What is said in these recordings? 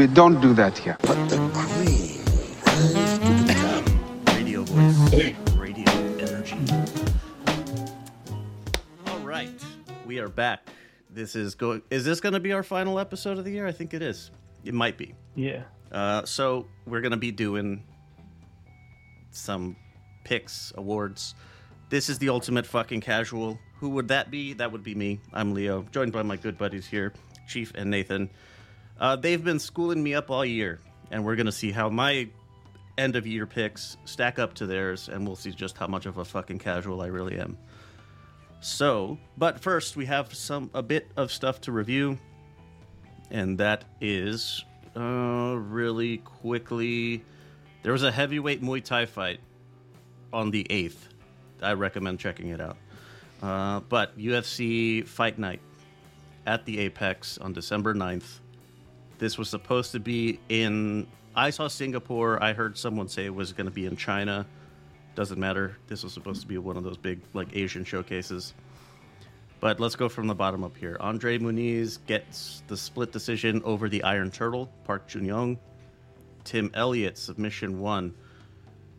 We don't do that here. But the radio voice. Radio energy. All right, we are back. This is going. Is this going to be our final episode of the year? I think it is. It might be. Yeah. Uh, so we're gonna be doing some picks, awards. This is the ultimate fucking casual. Who would that be? That would be me. I'm Leo, joined by my good buddies here, Chief and Nathan. Uh, they've been schooling me up all year, and we're gonna see how my end of year picks stack up to theirs, and we'll see just how much of a fucking casual I really am. So, but first we have some a bit of stuff to review, and that is uh, really quickly. There was a heavyweight Muay Thai fight on the eighth. I recommend checking it out. Uh, but UFC Fight Night at the Apex on December 9th. This was supposed to be in. I saw Singapore. I heard someone say it was going to be in China. Doesn't matter. This was supposed to be one of those big like Asian showcases. But let's go from the bottom up here. Andre Muniz gets the split decision over the Iron Turtle, Park Jun Young. Tim Elliott, submission one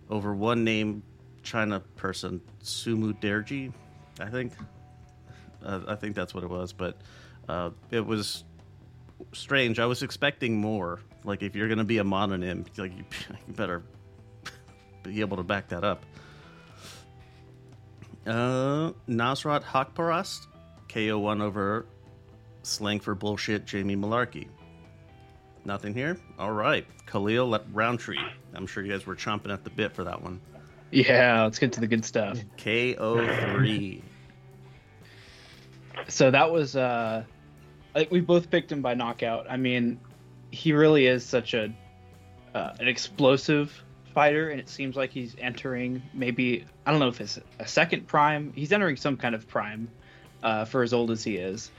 over one name China person, Sumudaerji, I think. Uh, I think that's what it was, but uh, it was strange. I was expecting more. Like, if you're going to be a mononym, like you, you better be able to back that up. Uh, Nasrat Haqparast, KO one over Slang for Bullshit, Jamie Mullarkey. Nothing here? All right. Khalil Rountree. I'm sure you guys were chomping at the bit for that one. Yeah, let's get to the good stuff. KO3. So that was uh Think we both picked him by knockout. I mean, he really is such a uh, an explosive fighter and it seems like he's entering maybe I don't know if it's a second prime. He's entering some kind of prime uh, for as old as he is.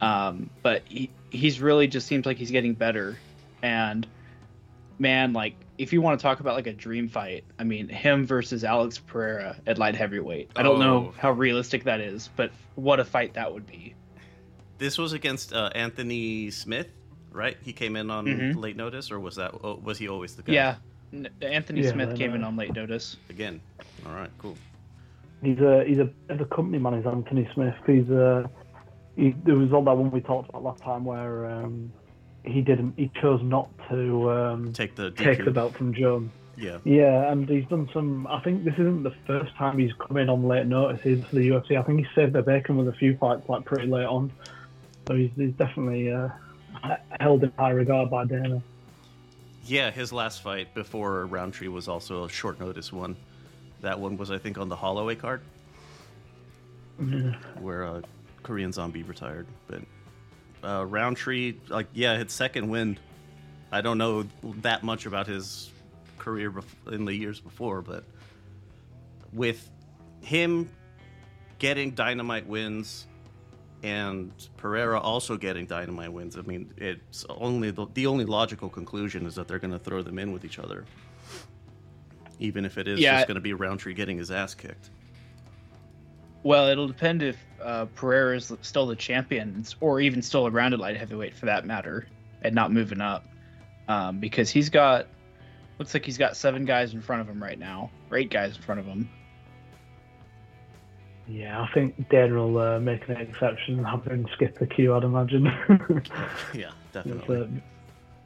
Um, but he he's really just seems like he's getting better and man, like if you want to talk about like a dream fight, I mean him versus Alex Pereira at light heavyweight. I don't Oh. know how realistic that is, but what a fight that would be. This was against uh, Anthony Smith, right? He came in on Mhm. late notice, or was that oh, was he always the guy? Yeah, N- Anthony Yeah, Smith came in on late notice. Again. All right, cool. He's a he's a bit of a company man. Is Anthony Smith. He's uh, he, there was all that one we talked about last time where um, he didn't he chose not to um, Take the take the belt from Jones. Yeah. Yeah, and he's done some. I think this isn't the first time he's come in on late notices for the UFC. I think he saved the bacon with a few fights like pretty late on. So he's, he's definitely uh, held in high regard by Dana. Yeah, his last fight before Rountree was also a short notice one. That one was, I think, on the Holloway card, where uh, Korean Zombie retired. But uh, Rountree, like, yeah, his second win. I don't know that much about his career in the years before, but with him getting dynamite wins and Pereira also getting dynamite wins. I mean, it's only the, the only logical conclusion is that they're going to throw them in with each other, even if it is Yeah. just going to be Rountree getting his ass kicked. Well, it'll depend if uh, Pereira is still the champion, or even still around at light heavyweight for that matter, and not moving up, um, because he's got looks like he's got seven guys in front of him right now, or eight guys in front of him. Yeah, I think Dana will uh, make an exception and have him skip the queue. I'd imagine. Yeah, definitely. uh,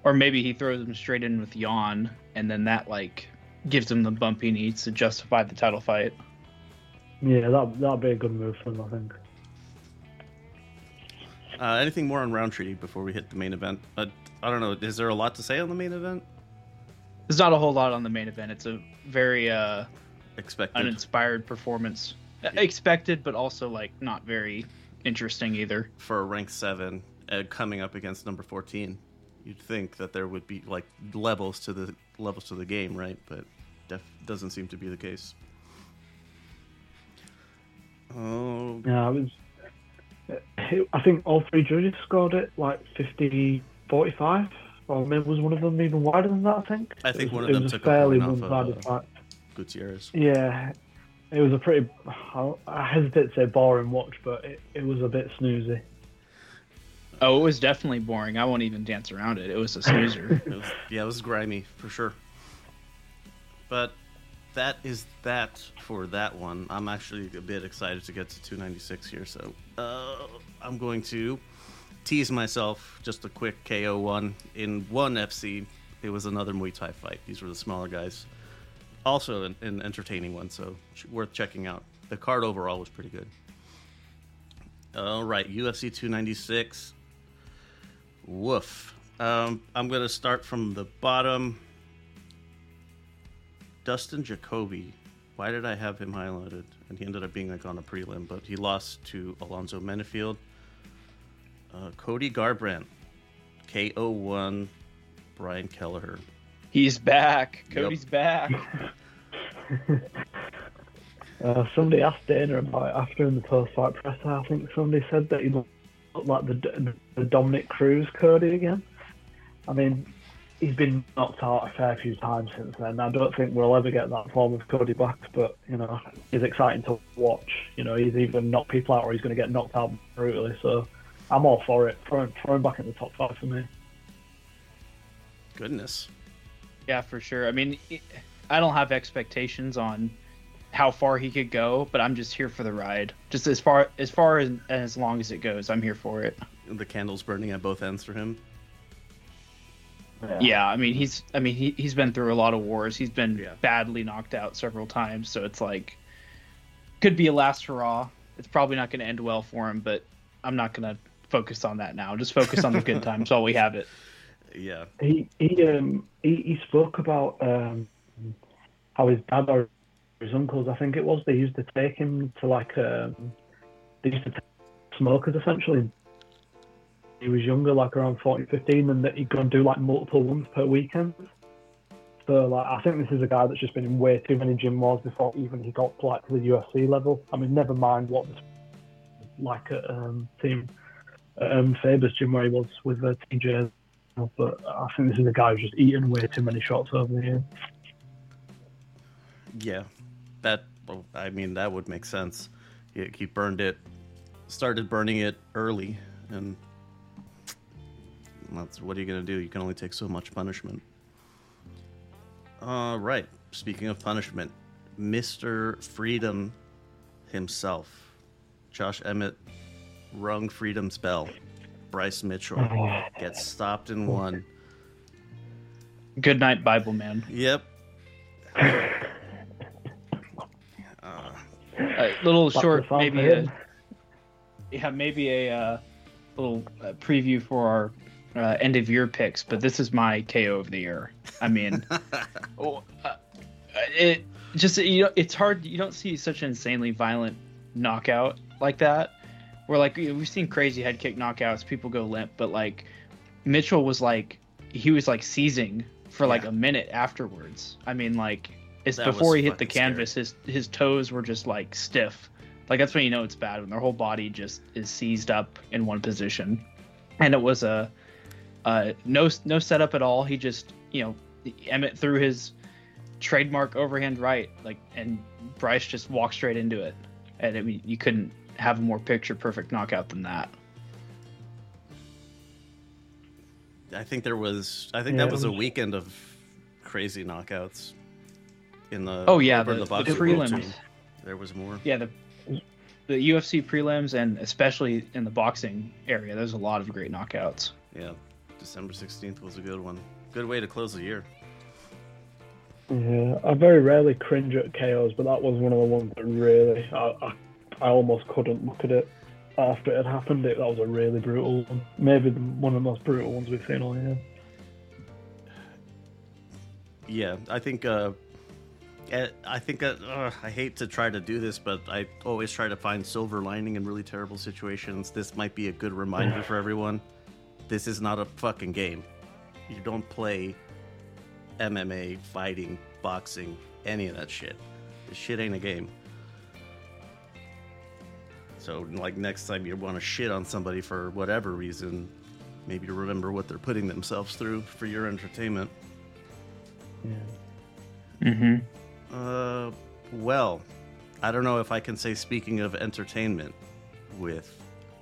Or maybe he throws him straight in with Yawn, and then that like gives him the bump he needs to justify the title fight. yeah, that that'd be a good move for him. I think. Uh, anything more on Rountree before we hit the main event? Uh, I don't know. Is there a lot to say on the main event? There's not a whole lot on the main event. It's a very uh, Expected. uninspired performance, expected, but also like not very interesting either. for a rank seven uh, coming up against number 14 you'd think that there would be like levels to the levels to the game right but def- doesn't seem to be the case oh Yeah, it was. I think all three judges scored it like 50 45, or maybe was one of them even wider than that, I think. I think It was- one of it them was took a fairly point of, one-sided uh, fight. gutierrez Yeah, it was a pretty. I I hesitate to say boring watch, but it, it was a bit snoozy. Oh, it was definitely boring. I won't even dance around it. It was a snoozer. It was, yeah, it was grimy for sure. But that is that for that one. I'm actually a bit excited to get to 296 here, so uh, I'm going to tease myself. Just a quick KO one in one FC. It was another Muay Thai fight. These were the smaller guys. Also an, an entertaining one, so worth checking out. The card overall was pretty good. All right, UFC 296. Woof. Um, I'm going to start from the bottom. Dustin Jacoby. Why did I have him highlighted? And he ended up being like on a prelim, but he lost to Alonzo Menifield. Uh, Cody Garbrandt, KO1, Brian Kelleher. He's back. Yep. Cody's back. Uh, somebody asked Dana about it after in the post-fight presser. I think somebody said that he looked like the, the Dominick Cruz Cody again. I mean, he's been knocked out a fair few times since then. I don't think we'll ever get that form of Cody back, but you know, he's exciting to watch. You know, he's either knocked people out or he's going to get knocked out brutally. So I'm all for it. Throw him, throw him back in the top five for me. Goodness. Yeah, for sure. I mean, I don't have expectations on how far he could go, but I'm just here for the ride. Just as far as far as as long as it goes, I'm here for it. The candle's burning at both ends for him. Yeah, I mean he's I mean he he's been through a lot of wars. He's been Yeah. badly knocked out several times, so it's like could be a last hurrah. It's probably not going to end well for him, but I'm not going to focus on that now. Just focus on the good times while we have it. Yeah. He he um he, he spoke about um how his dad or his uncles, I think it was, they used to take him to like um they used to take smokers essentially. He was younger, like around 14, 15, and that he'd go and do like multiple ones per weekend. So like I think this is a guy that's just been in way too many gym wars before even he got to, like to the UFC level. I mean, never mind what this like at um, team at, um, Faber's gym where he was with uh, TJ but I think this is a guy who's just eaten way too many shots over the years. Yeah. That, I mean, that would make sense. He, he burned it, started burning it early, and that's what are you to do? You can only take so much punishment. All right. Speaking of punishment, Mr. Freedom himself, Josh Emmett, rung Freedom's bell. Bryce Mitchell gets stopped in one. Good night, Bible man. Yep. A little Back short, maybe a, yeah, maybe a uh, little uh, preview for our uh, end of year picks. But this is my KO of the year. I mean, oh, uh, it just you know, it's hard. You don't see such an insanely violent knockout like that. Where like we've seen crazy head kick knockouts, people go limp, but like Mitchell was like he was like seizing for like Yeah. a minute afterwards. I mean, like it's That before he hit the fucking scary. canvas, his his toes were just like stiff. Like that's when you know it's bad when their whole body just is seized up in one position. And it was a uh, no no setup at all. He just you know Emmett threw his trademark overhand right like and Bryce just walked straight into it. And I mean, you couldn't have a more picture perfect knockout than that. I think there was. I think Yeah, that it was a weekend of crazy knockouts in the. Oh, yeah, over the- the boxing prelims. There was more. Yeah, the the UFC prelims and especially in the boxing area, there's a lot of great knockouts. Yeah, December sixteenth was a good one. Good way to close the year. Yeah, I very rarely cringe at KOs, but that was one of the ones that really I, I, I almost couldn't look at it after it had happened. It, that was a really brutal one. Maybe one of the most brutal ones we've seen all year. Yeah, I think. Uh, eh, I think uh, I hate to try to do this, but I always try to find silver lining in really terrible situations. This might be a good reminder for everyone. This is not a fucking game. You don't play MMA, fighting, boxing, any of that shit. This shit ain't a game. So, like, next time you want to shit on somebody for whatever reason, maybe you remember what they're putting themselves through for your entertainment. Yeah. Mm-hmm. Uh, well, I don't know if I can say speaking of entertainment with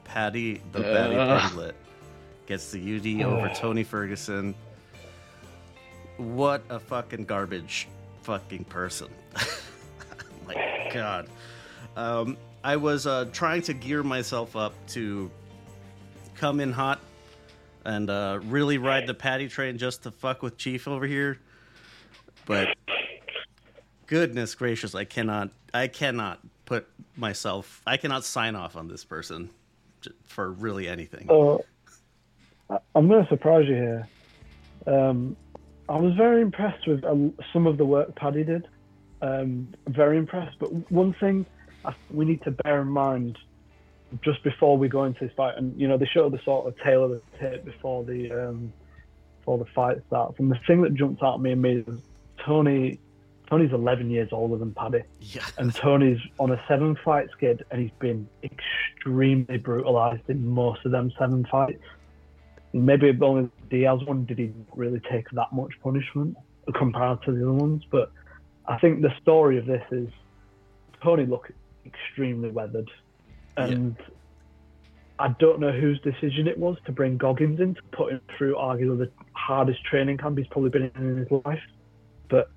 Paddy the Baddy Uh. Pimblett gets the UD over Tony Ferguson. What a fucking garbage fucking person. My God. Um, I was uh, trying to gear myself up to come in hot and uh, really ride the Paddy train just to fuck with Chief over here. But goodness gracious, I cannot, I cannot put myself, I cannot sign off on this person for really anything. I- I'm going to surprise you here. Um, I was very impressed with um, some of the work Paddy did. Um, very impressed. But one thing we need to bear in mind just before we go into this fight, and you know, they show the sort of tail of the tape before the um, before the fight starts. And the thing that jumped out at me immediately was Tony. Tony's 11 years older than Paddy, Yeah, and Tony's on a seven fight skid, and he's been extremely brutalized in most of them seven fights. Maybe only Diaz one did he really take that much punishment compared to the other ones, but I think the story of this is Tony looked extremely weathered, and I don't know whose decision it was to bring Goggins in to put him through arguably the hardest training camp he's probably been in in his life, but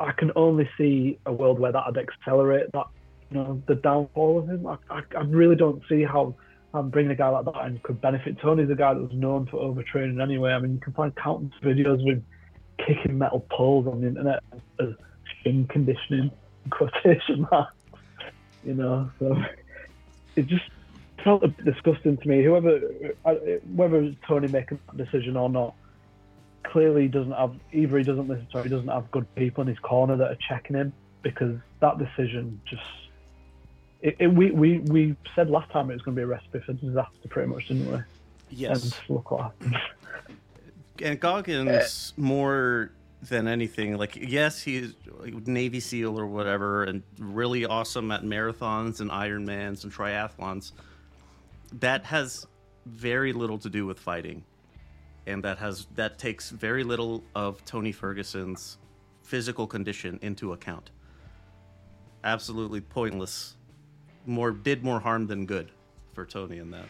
I can only see a world where that'd accelerate that, you know, the downfall of him. I, I, I really don't see how um, bringing a guy like that in could benefit. Tony's a guy that was known for overtraining anyway. I mean, you can find countless videos of him kicking metal poles on the internet as shin conditioning, in quotation marks. You know, so it just felt disgusting to me. Whoever, uh, whether Tony making that decision or not, clearly he doesn't have either he doesn't listen to or he doesn't have good people in his corner that are checking him because that decision just it, it, we, we we said last time it was going to be a recipe for disaster pretty much didn't we yes. and look what happened and Goggins more than anything, like yes, he's Navy SEAL or whatever, and really awesome at marathons and Ironmans and triathlons. That has very little to do with fighting, and that has that takes very little of Tony Ferguson's physical condition into account. Absolutely pointless. More did more harm than good for Tony in that.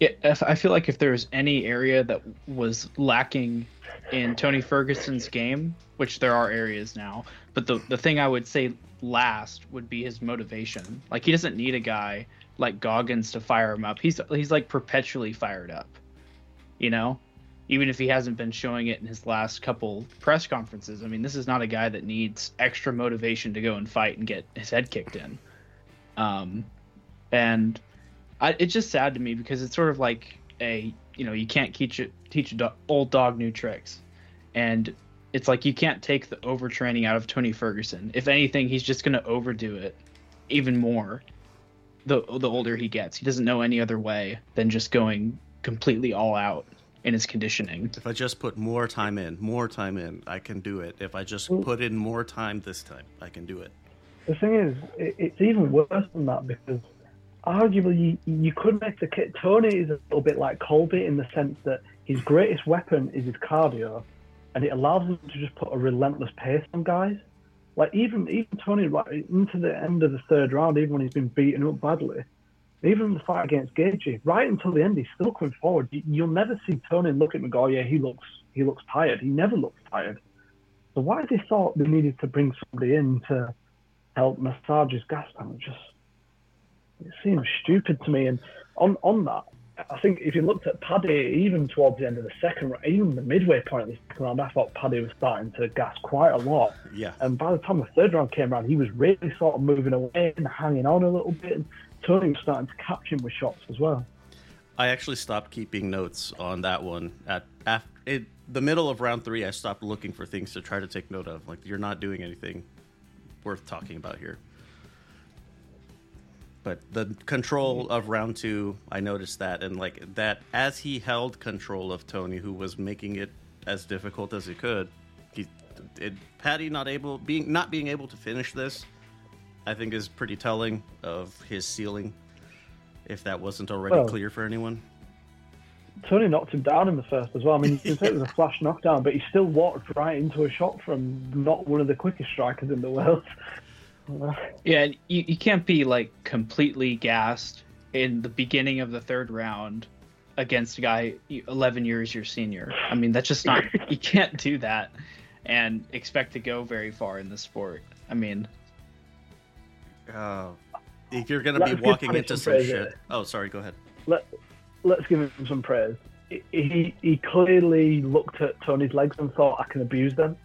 If- I feel like if there was any area that was lacking in Tony Ferguson's game, which there are areas now, but the the thing I would say last would be his motivation. Like he doesn't need a guy like Goggins to fire him up. He's he's like perpetually fired up. You know? Even if he hasn't been showing it in his last couple press conferences. I mean, this is not a guy that needs extra motivation to go and fight and get his head kicked in. Um and I, it's just sad to me because it's sort of like a you know you can't teach it teach a do- old dog new tricks, and it's like you can't take the overtraining out of Tony Ferguson. If anything, he's just going to overdo it even more. The the older he gets, he doesn't know any other way than just going completely all out in his conditioning. If I just put more time in, more time in, I can do it. If I just mm-hmm. put in more time this time, I can do it. the thing is it, it's even worse than that because arguably you, you could make the kid Tony is a little bit like Colby in the sense that his greatest weapon is his cardio and it allows him to just put a relentless pace on guys. Like even even Tony right into the end of the third round even when he's been beaten up badly even the fight against Gaethje right until the end he's still coming forward. You, you'll never see Tony look at him and go oh, yeah he looks he looks tired. He never looks tired. So why they thought they needed to bring somebody in to help massage his gas tank just it seems stupid to me. And on on that, I think if you looked at Paddy, even towards the end of the second round, even the midway point of the second round, I thought Paddy was starting to gas quite a lot. Yeah. And by the time the third round came around, he was really sort of moving away and hanging on a little bit. And Tony was starting to catch him with shots as well. I actually stopped keeping notes on that one at after it, the middle of round three. I stopped looking for things to try to take note of. Like you're not doing anything worth talking about here. But the control of round two, I noticed that, and like that, as he held control of Tony, who was making it as difficult as he could, he, it, Paddy not able, being not being able to finish this, I think is pretty telling of his ceiling. If that wasn't already Well- clear for anyone. Tony knocked him down in the first as well. I mean, you can say it was a flash knockdown, but he still walked right into a shot from not one of the quickest strikers in the world. Yeah, and you, you can't be like completely gassed in the beginning of the third round against a guy 11 years your senior. I mean, that's just not you can't do that and expect to go very far in the sport. I mean, Uh, if you're gonna be walking into some some shit. Oh, sorry. Go ahead. Let Let's give him some praise. He- He he clearly looked at Tony's legs and thought I can abuse them,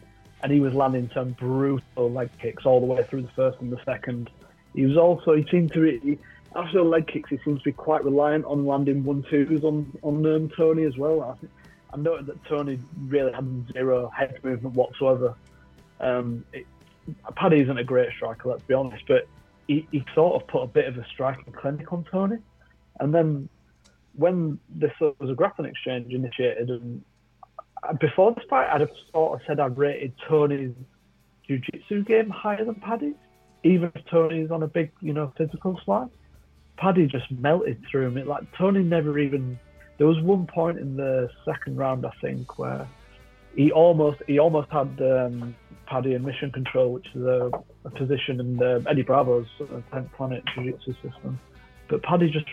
and he was landing some brutal leg kicks all the way through the first and the second. He was also he seemed to be after the leg kicks he seems to be quite reliant on landing one twos on on um, Tony as well. I think I noted that Tony really had zero head movement whatsoever. Um, it, Paddy isn't a great striker, let's be honest, but he, he sort of put a bit of a striking clinic on Tony. And then when this was a grappling exchange initiated, and before this fight, I'd have sort of said I rated Tony's jiu-jitsu game higher than Paddy's, even if Tony's on a big, you know, physical slide. Paddy just melted through him. It like Tony never even. There was one point in the second round, I think, where he almost he almost had um, Paddy in mission control, which is a, a position in the Eddie Bravo's uh, 10th Planet Jiu-Jitsu system. But Paddy just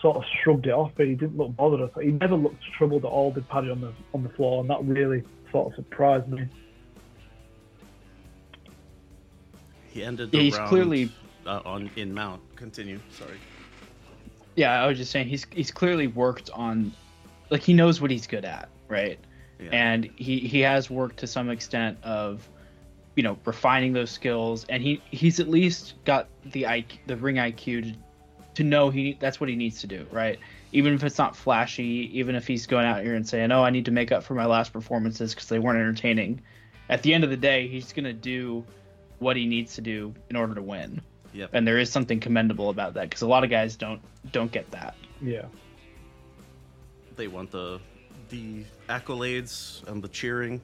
sort of shrugged it off. But he didn't look bothered. He never looked troubled at all. Did Paddy on the on the floor, and that really sort of surprised me. He ended the Yeah, he's round clearly- uh, on in mount. Continue. Sorry. yeah, I was just saying he's he's clearly worked on like he knows what he's good at, right? Yeah. and he he has worked to some extent of you know refining those skills and he he's at least got the IQ, the ring IQ to, to know he that's what he needs to do right even if it's not flashy even if he's going out here and saying oh I need to make up for my last performances because they weren't entertaining at the end of the day he's going to do what he needs to do in order to win Yep. and there is something commendable about that because a lot of guys don't don't get that Yeah. They want the the accolades and the cheering.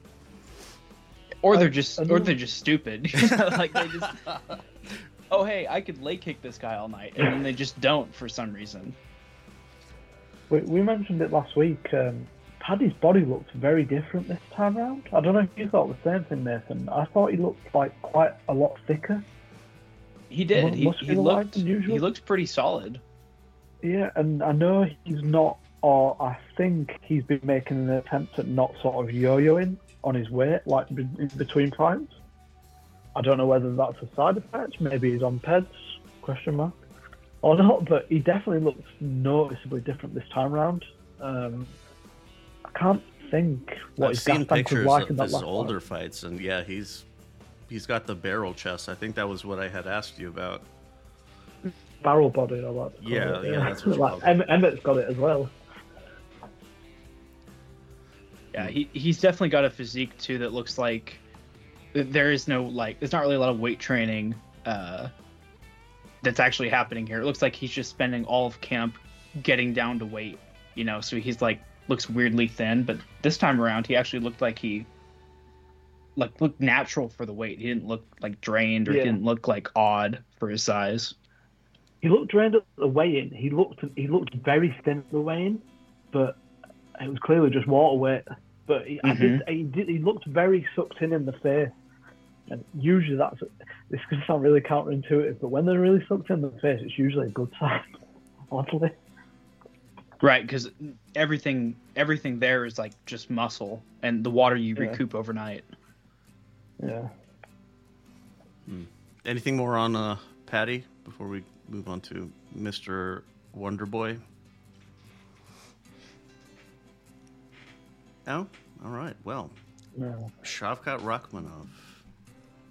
or they're just or they're just stupid like they just oh hey i could leg kick this guy all night and then they just don't for some reason We, we mentioned it last week. Um, Paddy's body looked very different this time round. I don't know if you thought the same thing, Nathan. I thought he looked like quite a lot thicker. he did he, he looked he looked pretty solid Yeah, and I know he's not, or I think he's been making an attempt at not sort of yo-yoing on his weight, like in between fights. I don't know whether that's a side effect. Maybe he's on PEDs? Question mark. Or not, but he definitely looks noticeably different this time round. Um, I can't think what I've his seen gas tank was pictures like of in that his older fight. fights, and yeah, he's he's got the barrel chest. I think that was what I had asked you about. barrel body. I like. Yeah, it, yeah, that's what you like. Em- Emmett's got it as well. yeah he, he's definitely got a physique too that looks like there is no like there's not really a lot of weight training uh that's actually happening here it looks like he's just spending all of camp getting down to weight you know so he's like looks weirdly thin but this time around he actually looked like he like looked natural for the weight he didn't look like drained or Yeah. he didn't look like odd for his size he looked drained at the weigh-in. He looked he looked very thin at the weigh-in, but it was clearly just water weight. But he, I did, he did he looked very sucked in in the face, and usually that's this can sound really counterintuitive, but when they're really sucked in the face, it's usually a good sign. Oddly, right because everything everything there is like just muscle and the water you Yeah. recoup overnight yeah. Anything more on uh, Paddy before we move on to Mister Wonder Boy? No. All right. Well, No. Shavkat Rakhmonov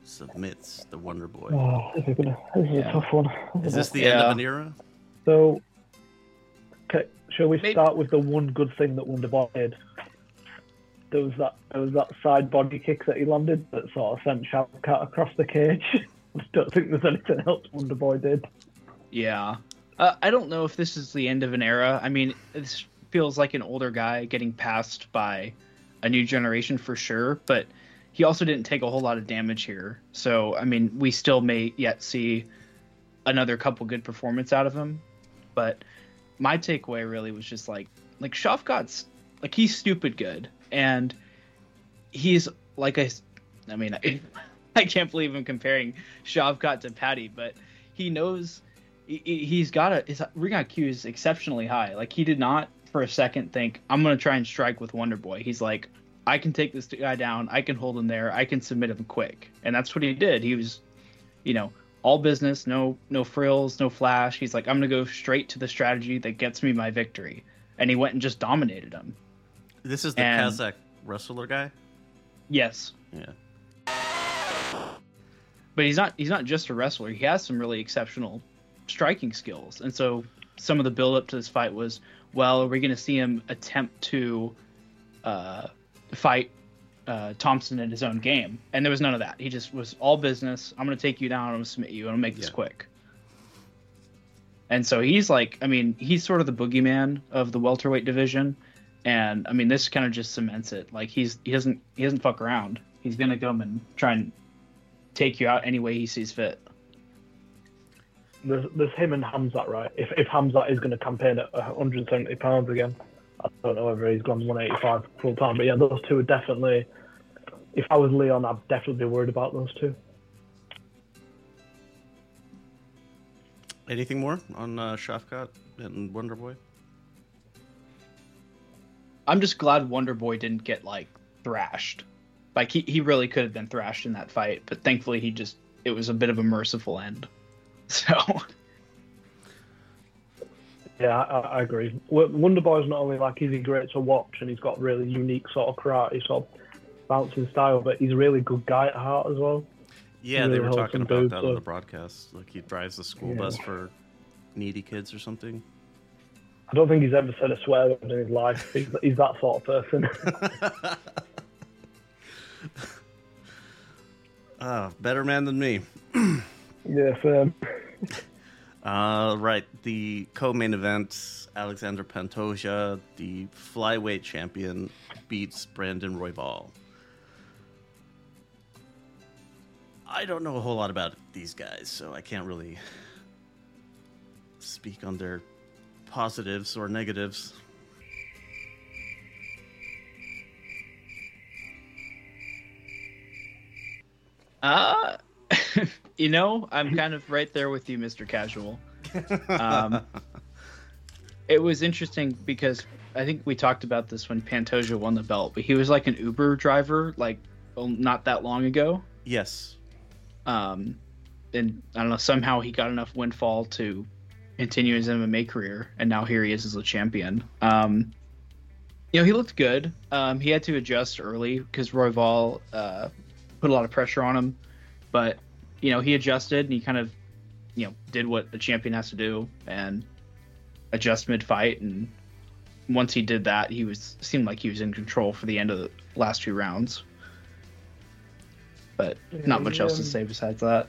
submits the Wonder Boy. Oh, this is, gonna, this is Yeah. a tough one. Is this the Yeah. end of an era? So, okay, shall we Maybe- start with the one good thing that Wonder Boy did? There was that there was that side body kick that he landed that sort of sent Shavkat across the cage. I don't think there's anything else Wonder Boy did. Yeah. Uh, I don't know if this is the end of an era. I mean, this feels like an older guy getting passed by a new generation for sure, but he also didn't take a whole lot of damage here. So, I mean, we still may yet see another couple good performance out of him. But my takeaway really was just like, like Shavkat's like he's stupid good, and he's like I mean, I, I can't believe I'm comparing Shavkat to Paddy, but he knows he- he- he's got a his ring IQ is exceptionally high. Like he did not for a second think I'm gonna try and strike with Wonder Boy. He's like, I can take this guy down. I can hold him there. I can submit him quick, and that's what he did. He was, you know, all business, no no frills, no flash. He's like, I'm gonna go straight to the strategy that gets me my victory, and he went and just dominated him. This is the And- Kazakh wrestler guy. Yes, Yeah. but he's not he's not just a wrestler. He has some really exceptional striking skills, and so some of the build up to this fight was, well, are we going to see him attempt to uh, fight uh, Thompson in his own game? And there was none of that. He just was all business. I'm going to take you down. I'm going to submit you. I'm going to make this Yeah. quick. And so he's like, I mean, he's sort of the boogeyman of the welterweight division, and I mean, this kind of just cements it. Like he's he doesn't he doesn't fuck around. He's gonna come and try and take you out any way he sees fit. There's, there's him and Hamzat, right? If if Hamzat is going to campaign at 170 pounds again, I don't know whether he's gone 185 full time, but yeah, those two are definitely. If I was Leon, I'd definitely be worried about those two. Anything more on uh, Shavkat and Wonder Boy? I'm just glad Wonder Boy didn't get like thrashed. Like he, he really could have been thrashed in that fight, but thankfully he just it was a bit of a merciful end. So Yeah, I, I agree. W- Wonder Boy's not only like is he great to watch and he's got really unique sort of karate sort of bouncing style, but he's a really good guy at heart as well. Yeah, Really they were talking about dude, that so- on the broadcast. Like he drives the school Yeah. bus for needy kids or something. I don't think he's ever said a swear word in his life. He's, he's that sort of person. Ah, better man than me. yeah, um, Uh, right, the co-main event, Alexander Pantoja, the flyweight champion, beats Brandon Royval. I don't know a whole lot about these guys, so I can't really speak on their positives or negatives. uh you know, I'm kind of right there with you, Mr. Casual. Um, it was interesting because I think we talked about this when Pantoja won the belt, but he was like an Uber driver like not that long ago. yes. Um, and I don't know, somehow he got enough windfall to continue his MMA career, and now here he is as a champion. Um, you know, he looked good. Um, he had to adjust early because Royval uh, put a lot of pressure on him, but you know, he adjusted and he kind of, you know, did what a champion has to do and adjust mid-fight. And once he did that, he was seemed like he was in control for the end of the last two rounds. But not much else to Um, say besides that.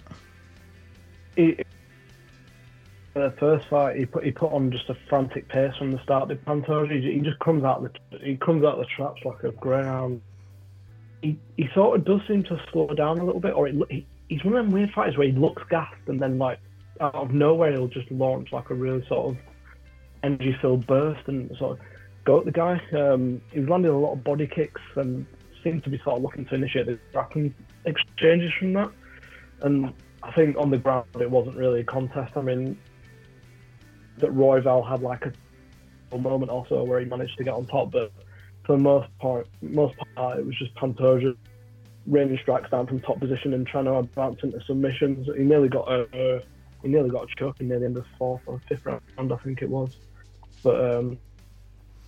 he, the first fight, he put he put on just a frantic pace from the start. Did Pantoja? He, he just comes out the he comes out the traps like a greyhound. He he sort of does seem to slow down a little bit, or it, he, he's one of them weird fighters where he looks gassed and then like out of nowhere he'll just launch like a really sort of energy filled burst and sort of go at the guy. Um, he was landing a lot of body kicks and seemed to be sort of looking to initiate the grappling exchanges from that. And I think on the ground it wasn't really a contest. I mean, that Royval had like a moment or so where he managed to get on top, but for the most part, most part it was just Pantoja raining strikes down from top position and trying to advance into submissions. He nearly got a uh, he nearly got a choke in near the end of the fourth or fifth round, I think it was. But um,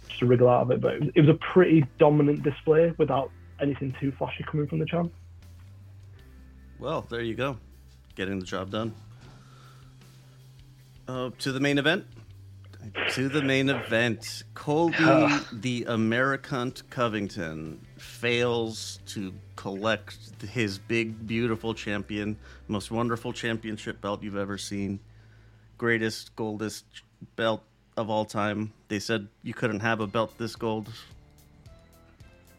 just to wriggle out of it. But it was, it was a pretty dominant display without anything too flashy coming from the champ. Well, there you go. Getting the job done. Uh, to the main event. To the main event. Colby the American Covington fails to collect his big, beautiful champion, most wonderful championship belt you've ever seen, greatest, goldest belt of all time. They said you couldn't have a belt this gold.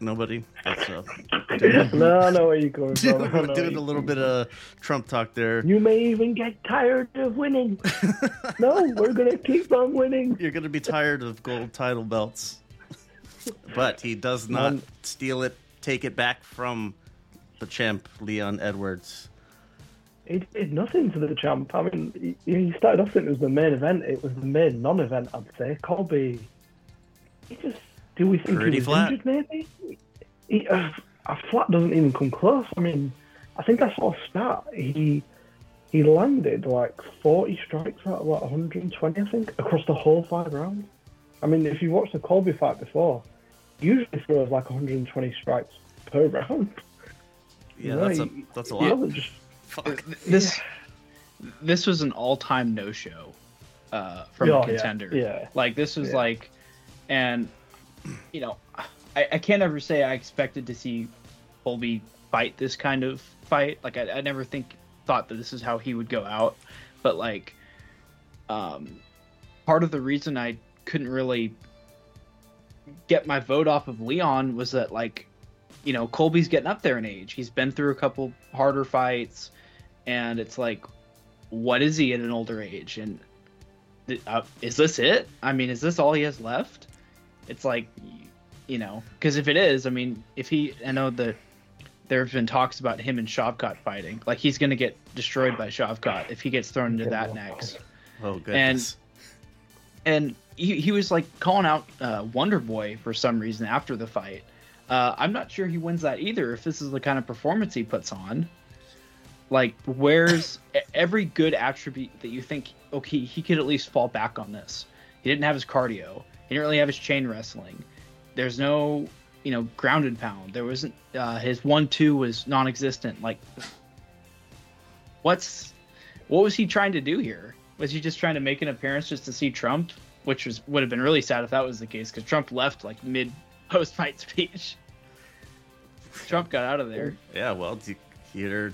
Nobody. That's uh, no, I know where you're going from. Doing, doing a little bit of Trump talk there. You may even get tired of winning. no, we're gonna keep on winning. You're going to be tired of gold title belts. But he does not Man. steal it, take it back from the champ, Leon Edwards. He did nothing to the champ. I mean, he, he started off saying it was the main event. It was the main non-event, I'd say. Colby he just do we think Pretty he was flat. injured? Maybe he, uh, a flat doesn't even come close. I mean, I think I saw a stat. He he landed like 40 strikes out of like 120, I think, across the whole five rounds. I mean, if you watched the Colby fight before, he usually throws like 120 strikes per round. Yeah, You know, that's a that's a lot. wasn't just Fuck. This this was an all-time no-show uh, from Oh, a yeah, contender. yeah. Like this was Yeah. like, and you know, I, I can't ever say I expected to see Colby fight this kind of fight. Like I, I never think thought that this is how he would go out, but like, um, part of the reason I couldn't really get my vote off of Leon was that like, you know, Colby's getting up there in age. He's been through a couple harder fights, and it's like, what is he at an older age? And th- uh, is this it? I mean, is this all he has left? It's like, you know, because if it is, I mean, if he, I know that there have been talks about him and Shavkat fighting. Like he's gonna get destroyed by Shavkat if he gets thrown into that next. Oh goodness. And and he, he was like calling out uh, Wonder Boy for some reason after the fight. Uh, I'm not sure he wins that either. If this is the kind of performance he puts on, like where's every good attribute that you think? Okay, he could at least fall back on this. He didn't have his cardio. He didn't really have his chain wrestling. There's no, you know, ground and pound. There wasn't. Uh, his one-two was non-existent. Like, what's what was he trying to do here? Was he just trying to make an appearance just to see Trump, which was would have been really sad if that was the case because Trump left like mid post fight speech. Trump got out of there. yeah, well, you- you're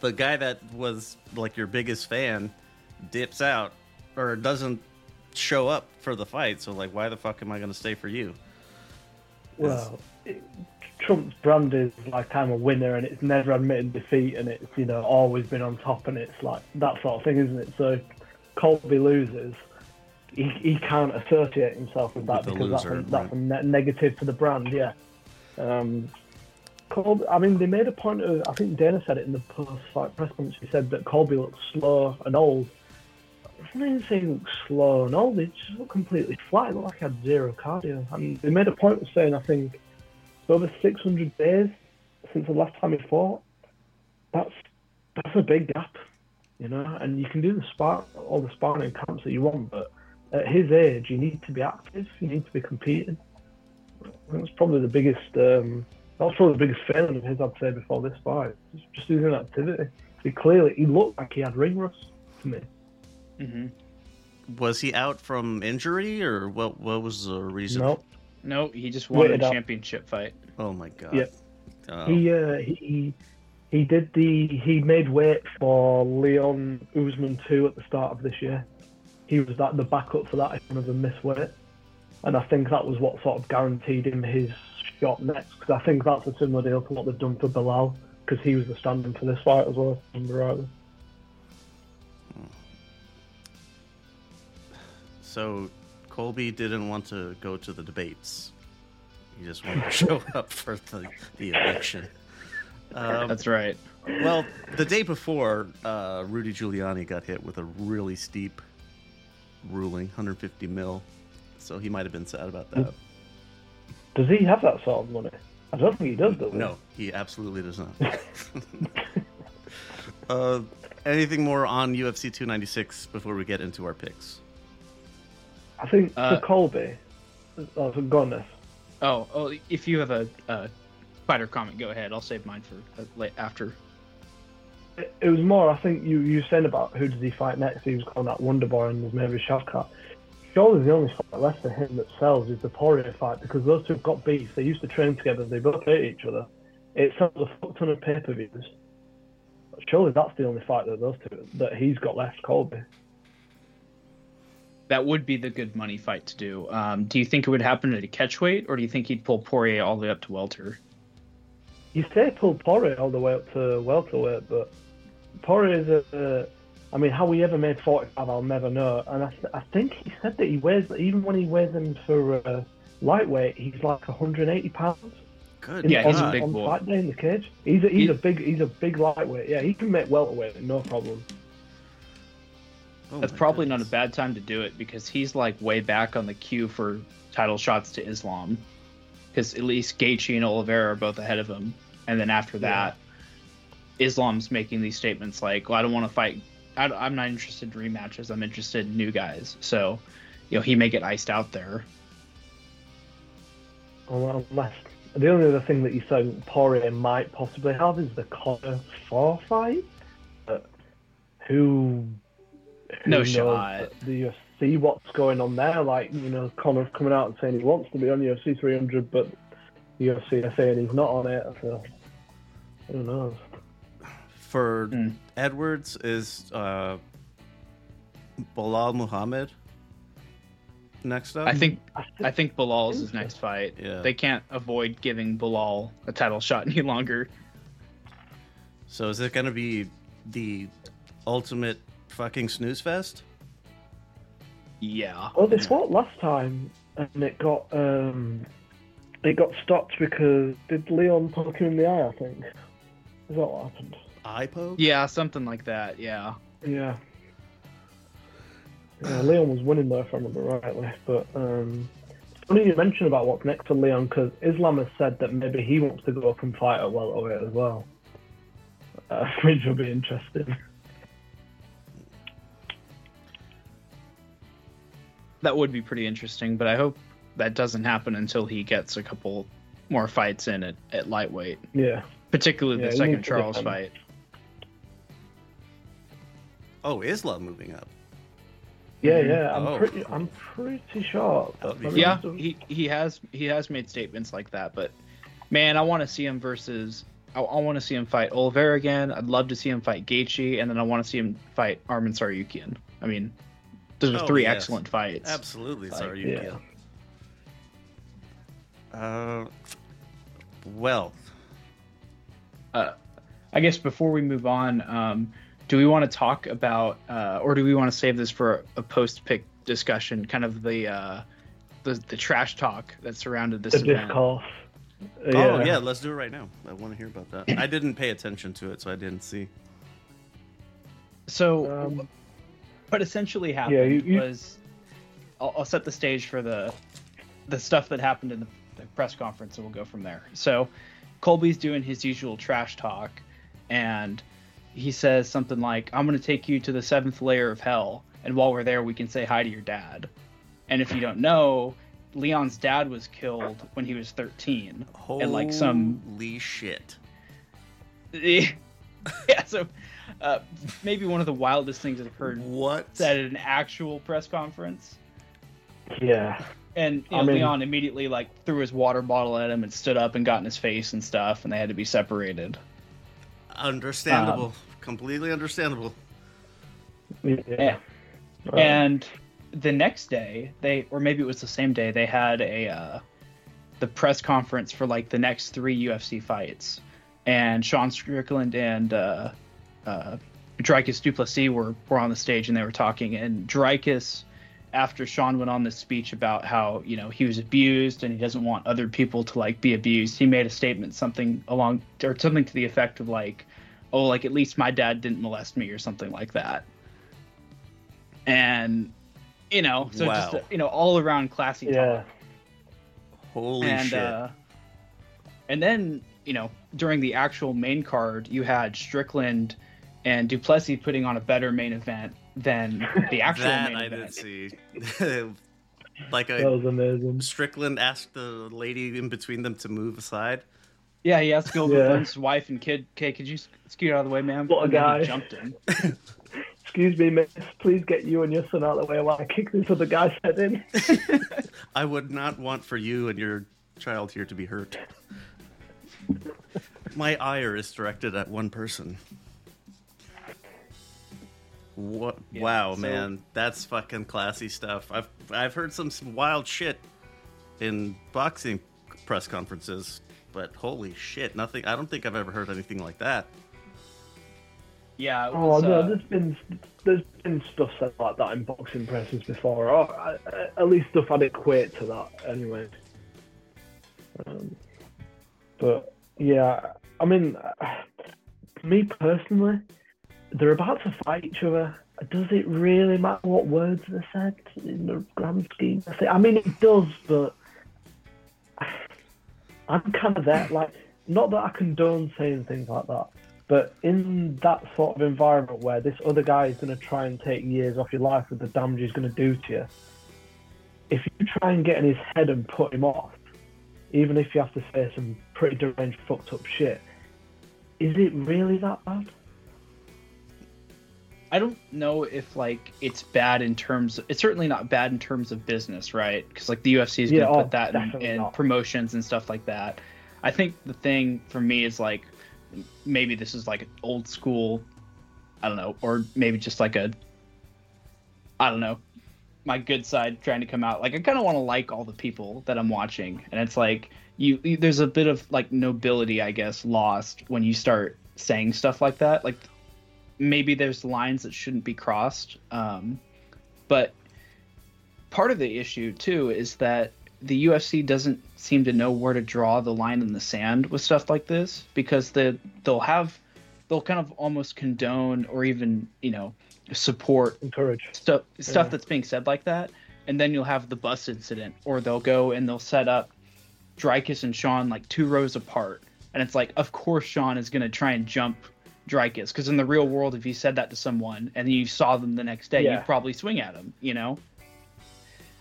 the guy that was like your biggest fan dips out or doesn't show up for the fight. So like, why the fuck am I going to stay for you? Well, it, Trump's brand is like I'm a winner, and it's never admitted defeat, and it's you know always been on top, and it's like that sort of thing, isn't it? So, if Colby loses. He, he can't associate himself with that With because that's, a, loser, that's right. a ne- negative for the brand. Yeah. Um, Colby, I mean, they made a point of. I think Dana said it in the post-fight press conference. He said that Colby looked slow and old. I didn't say he looked slow and old. He just looked completely flat. It looked like he had zero cardio. And they made a point of saying, I think, it's over 600 days since the last time he fought. That's that's a big gap, you know. And you can do the spar, all the sparring camps that you want, but at his age, you need to be active. You need to be competing. That's probably the biggest. Um, that's probably the biggest failing of his, I'd say, before this fight. Just, just losing activity. He clearly he looked like he had ring rust to me. Mm-hmm. Was he out from injury or what? What was the reason? No, No, he just won Waited a up. championship fight. Oh my god. Yeah. Oh. he uh, he he did the he made weight for Leon Usman two at the start of this year. He was that the backup for that if one of them missed weight, and I think that was what sort of guaranteed him his shot next. Because I think that's a similar deal to what they've done for Bilal, because he was the stand-in for this fight as well. if I remember rightly. So Colby didn't want to go to the debates. He just wanted to show up for the, the election. Um, That's right. well, the day before, uh, Rudy Giuliani got hit with a really steep ruling, 150 mil. So he might have been sad about that. Does he have that sort of money? I don't think he does. Does he? No, he absolutely does not. uh, anything more on UFC 296 before we get into our picks? I think Uh, for Colby. Oh, for goodness. Oh, oh, if you have a, a fighter comment, go ahead. I'll save mine for uh, after. It, it was more. I think you you saying about who does he fight next? He was calling that Wonder Boy and there's maybe Shavkat. Surely the only fight left for him that sells is the Poirier fight because those two have got beef. They used to train together. They both hate each other. It sells a fuck ton of pay per views. Surely that's the only fight that those two that he's got left. Colby. That would be the good money fight to do. Um, do you think it would happen at a catchweight, or do you think he'd pull Poirier all the way up to welter? You say pull Poirier all the way up to welterweight, but Poirier's a. Uh, I mean, how he ever made 45, I'll never know. And I, th- I think he said that he wears, even when he wears him for uh, lightweight, he's like 180 pounds. Good. In, Yeah, he's a big on boy. fight day in the cage. He's a, he's He- a big he's a big lightweight. Yeah, he can make welterweight, no problem. Oh That's my probably not a bad time to do it because he's like way back on the queue for title shots to Islam. Because at least Gaethje and Oliveira are both ahead of him, and then after that, Islam's making these statements like, "Well, I don't want to fight. I, I'm not interested in rematches. I'm interested in new guys." So, you know, he may get iced out there. Oh, well, Unless the only other thing that you said Poirier might possibly have is the Conor four fight. But who? who No shot. The UFC, what's going on there? Like you know, Conor's coming out and saying he wants to be on the UFC 300, but the UFC are saying he's not on it. So who knows? For Hmm. Edwards is uh, Belal Muhammad next up. I think I I think Belal's his next fight. Yeah. They can't avoid giving Belal a title shot any longer. so. Is it going to be the ultimate fucking snooze fest? Yeah. Well, they fought last time, and it got um, it got stopped because did Leon poke him in the eye? I think is that what happened? Eye poke? Yeah, something like that. Yeah. Yeah. Yeah, Leon was winning though, if I remember rightly. But um, funny you mentioned about what's next for Leon because Islam has said that maybe he wants to go up and fight at welterweight as well, uh, which will be interesting. That would be pretty interesting, but I hope that doesn't happen until he gets a couple more fights in at, at lightweight, Yeah, particularly Yeah, the second Charles defend. fight. Oh, Islam moving up. yeah, Mhm. yeah. I'm Oh. pretty, I'm pretty sure. That would be but- fun. Yeah, he, he has he has made statements like that, but man, I want to see him versus. I, I want to see him fight Oliver again. I'd love to see him fight Gaethje, and then I want to see him fight Arman Tsarukyan. I mean, those are Oh, three yes. excellent fights. Absolutely. Like, Sorry, you yeah. Uh, well, I guess before we move on, um, do we want to talk about, uh, or do we want to save this for a post-pick discussion? Kind of the uh, the, the trash talk that surrounded this The event. discourse. oh yeah, let's do it right now. I want to hear about that. I didn't pay attention to it, so I didn't see. So, Um, what essentially happened Yeah, you- you- was, I'll, I'll set the stage for the the stuff that happened in the, the press conference, and we'll go from there. So, Colby's doing his usual trash talk, and he says something like, "I'm going to take you to the seventh layer of hell, and while we're there, we can say hi to your dad." And if you don't know, Leon's dad was killed when he was 13. Holy And, like, some- shit. yeah, so uh, maybe one of the wildest things I've heard What? said at an actual press conference. yeah. And you I mean- Leon immediately like threw his water bottle at him and stood up and got in his face and stuff, and they had to be separated. Understandable. Um, Completely understandable. Yeah. Yeah. Uh, And the next day, they or maybe it was the same day, they had a uh, the press conference for like the next three UFC fights, and Sean Strickland and uh, uh, Dricus Du Plessis were were on the stage and they were talking, and Dricus. After Sean went on this speech about how you know he was abused and he doesn't want other people to like be abused, he made a statement something along or something to the effect of like, "Oh, like at least my dad didn't molest me" or something like that and you know, so just Wow. you know, all around classy yeah. talk. Holy and shit. uh, and then you know, during the actual main card, you had Strickland and Du Plessis putting on a better main event than the actual that main I event. did see. like That a was amazing. Strickland asked the lady in between them to move aside. Yeah, he asked Gilbert Yeah. Burns' wife and kid, "Okay, could you scoot out of the way, ma'am?" What a And then he guy. jumped in. Excuse me, miss. Please get you and your son out of the way while I kick this other guy's head in. I would not want for you and your child here to be hurt. My ire is directed at one person. What? Yeah, wow, so- man, that's fucking classy stuff. I've I've heard some s- wild shit in boxing press conferences, but holy shit, nothing. I don't think I've ever heard anything like that. Yeah, it Oh no, uh, there's been there's been stuff said like that in boxing presses before, or uh, at least stuff I'd equate to that anyway. Um, but yeah, I mean, uh, me personally, they're about to fight each other, does it really matter what words are said in the grand scheme? I mean, it does, but I'm kind of there. Like, not that I condone saying things like that, but in that sort of environment where this other guy is going to try and take years off your life with the damage he's going to do to you, if you try and get in his head and put him off, even if you have to say some pretty deranged, fucked up shit, is it really that bad? I don't know if like it's bad in terms. it's certainly not bad in terms of business, right? Because like the UFC is Yeah, gonna oh, put that in, in promotions and stuff like that. I think the thing for me is like maybe this is like old school. I don't know, or maybe just like a. I don't know, my good side trying to come out. Like I kind of want to like all the people that I'm watching, and it's like you, you. There's a bit of like nobility, I guess, lost when you start saying stuff like that. Like maybe there's lines that shouldn't be crossed. Um, but part of the issue too is that the UFC doesn't seem to know where to draw the line in the sand with stuff like this because they they'll have they'll kind of almost condone or even you know support Encourage. stuff stuff Yeah. that's being said like that, and then you'll have the bus incident, or they'll go and they'll set up Dricus and Sean like two rows apart, and it's like, of course Sean is gonna try and jump Dricus, because in the real world, if you said that to someone and you saw them the next day, Yeah. you'd probably swing at them, you know.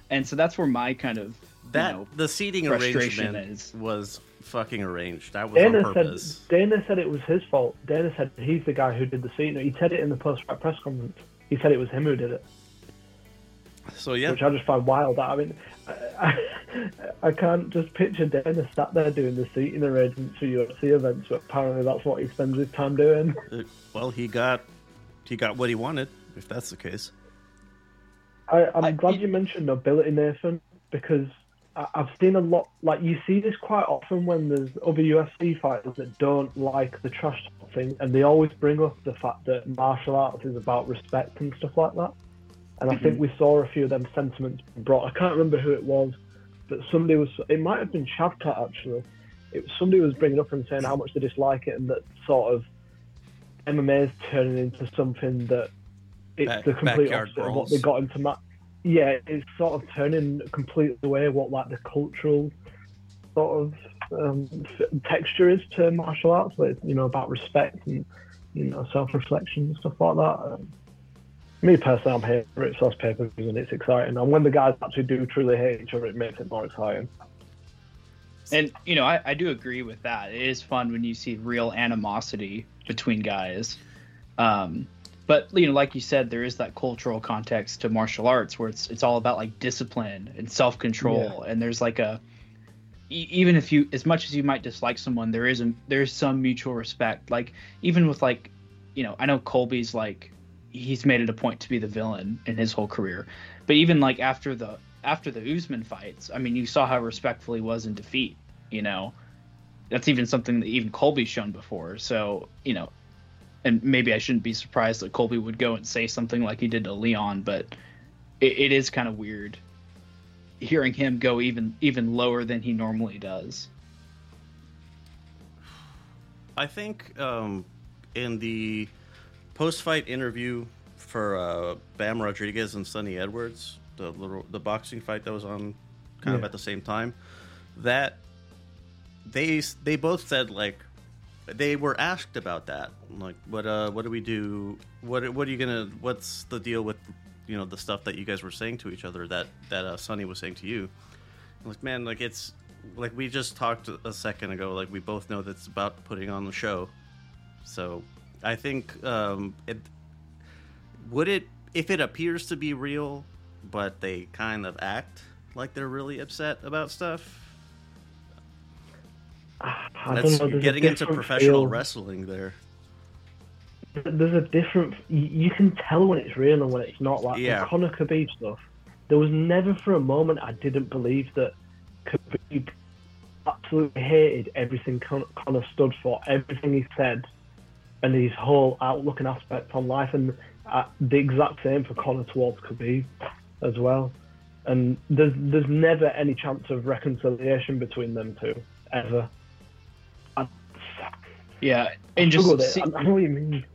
And so that's where my kind of That you know, the seating arrangement is. was fucking arranged. That was on Dana said purpose. Dana said it was his fault. Dana said he's the guy who did the scene. He said it in the post-fight press conference. He said it was him who did it, So yeah, which I just find wild. I mean, I, I, I can't just picture Dennis sat there doing the seating arrangements for UFC events, but apparently that's what he spends his time doing. uh, well he got he got what he wanted. If that's the case, I, I'm I- glad you mentioned nobility, Nathan, because I, I've seen a lot. Like you see this quite often when there's other UFC fighters that don't like the trash thing, and they always bring up the fact that martial arts is about respect and stuff like that. And I think we saw a few of them sentiments brought. I can't remember who it was, but somebody was. It might have been Shavkat actually. It was somebody was bringing up and saying how much they dislike it, and that sort of MMA is turning into something that it's Back- the complete opposite of what they got into. Ma- yeah, it's sort of turning completely away what like the cultural sort of um, f- texture is to martial arts, but you know about respect and you know self-reflection and stuff like that. Me personally, I'm here for it, source papers, and it's exciting. And when the guys actually do truly hate each other, it makes it more exciting. And you know, I, I do agree with that. It is fun when you see real animosity between guys. Um, but you know, like you said, there is that cultural context to martial arts where it's it's all about like discipline and self control, and there's like a even if you as much as you might dislike someone, there is a, there is some mutual respect. Like even with like, you know, I know Colby's like he's made it a point to be the villain in his whole career, but even like after the after the Usman fights, I mean, you saw how respectful he was in defeat. You know, that's even something that even Colby's shown before. So you know, and maybe I shouldn't be surprised that Colby would go and say something like he did to Leon, but it, it is kind of weird hearing him go even even lower than he normally does. I think um, in the post-fight interview for uh, Bam Rodriguez and Sunny Edwards, the little the boxing fight that was on kind of at the same time, that they they both said like they were asked about that. Like what uh what do we do? What what are you gonna what's the deal with you know the stuff that you guys were saying to each other that that uh, Sunny was saying to you? Like man like it's like we just talked a second ago. Like we both know that's about putting on the show. So i think um it would it if it appears to be real but they kind of act like they're really upset about stuff I that's don't know. There's getting into professional feel. wrestling there There's a different. You you can tell when it's real and when it's not. Like Yeah. the Conor Khabib stuff. There was never for a moment I didn't believe that Khabib absolutely hated everything Con- Conor stood for, everything he said, and his whole outlook and aspect on life, and uh, the exact same for Conor towards Khabib as well. And there's there's never any chance of reconciliation between them two ever. I, Yeah, and just see. I, I know what you mean.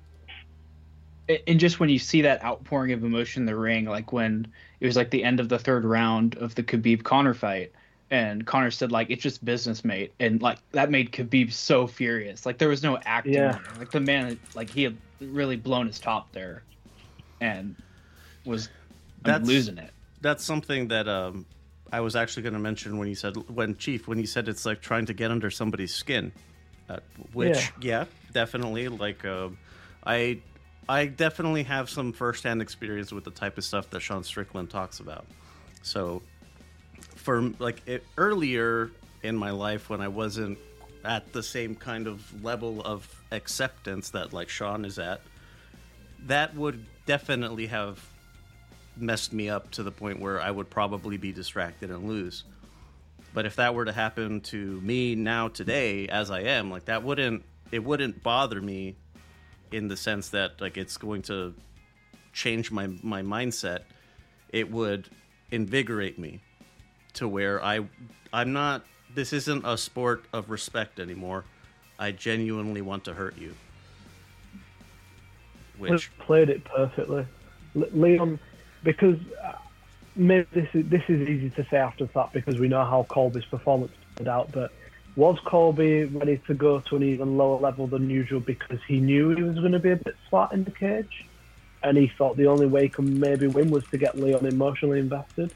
and just when you see that outpouring of emotion in the ring, like when it was like the end of the third round of the Khabib Conor fight, and Conor said like it's just business, mate, and like that made Khabib so furious. Like there was no acting. Yeah. there. Like the man, like he had really blown his top there, and was I mean, That's- losing it. That's something that um, I was actually going to mention when you said when Chief when you said it's like trying to get under somebody's skin, uh, which yeah, definitely like uh, I I definitely have some firsthand experience with the type of stuff that Sean Strickland talks about. So for like it, earlier in my life when I wasn't at the same kind of level of acceptance that like Sean is at, that would definitely have messed me up to the point where I would probably be distracted and lose. But if that were to happen to me now today as I am, like that wouldn't it wouldn't bother me in the sense that like it's going to change my my mindset. It would invigorate me to where I I'm not this isn't a sport of respect anymore. I genuinely want to hurt you. Which played it perfectly. Le- Leon, because uh, maybe this is this is easy to say after the fact because we know how Colby's performance turned out, but was Colby ready to go to an even lower level than usual because he knew he was going to be a bit flat in the cage, and he thought the only way he could maybe win was to get Leon emotionally invested,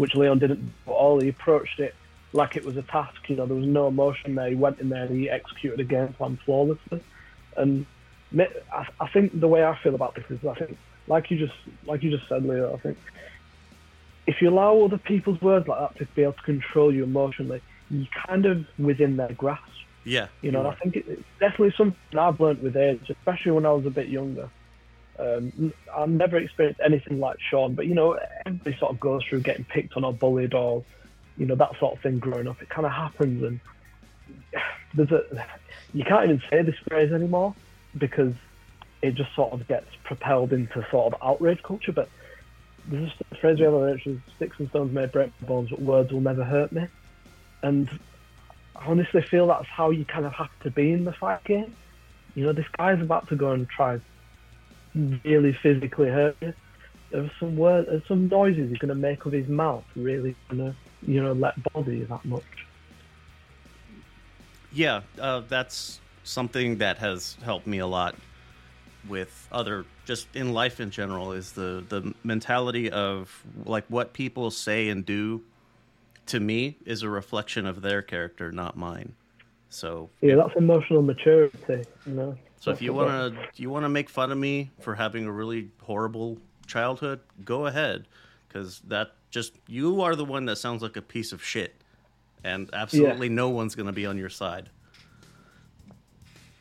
which Leon didn't at all. He approached it like it was a task. You know, there was no emotion there. He went in there and he executed a game plan flawlessly, and I, I think the way I feel about this is I think like you just like you just said, Leo. I think if you allow other people's words like that to be able to control you emotionally, you kind of within their grasp. yeah, You know, are. I think it, it's definitely something I've learnt with age, especially when I was a bit younger. Um, I've never experienced anything like Sean, but you know, everybody sort of goes through getting picked on or bullied or, you know, that sort of thing growing up. It kind of happens, and there's a you can't even say this phrase anymore because it just sort of gets propelled into sort of outrage culture. But there's a phrase we have which is "sticks and stones may break my bones, but words will never hurt me." And I honestly feel that's how you kind of have to be in the fight game. You know, this guy's about to go and try really physically hurt you. There's some words, there's some noises he's going to make with his mouth really going to, you know, let bother you that much. yeah, uh, that's something that has helped me a lot with other just in life in general is the the mentality of like what people say and do to me is a reflection of their character not mine so Yeah, that's emotional maturity. You know. So if you want to you want to make fun of me for having a really horrible childhood go ahead cuz that just you are the one that sounds like a piece of shit and absolutely no one's going to be on your side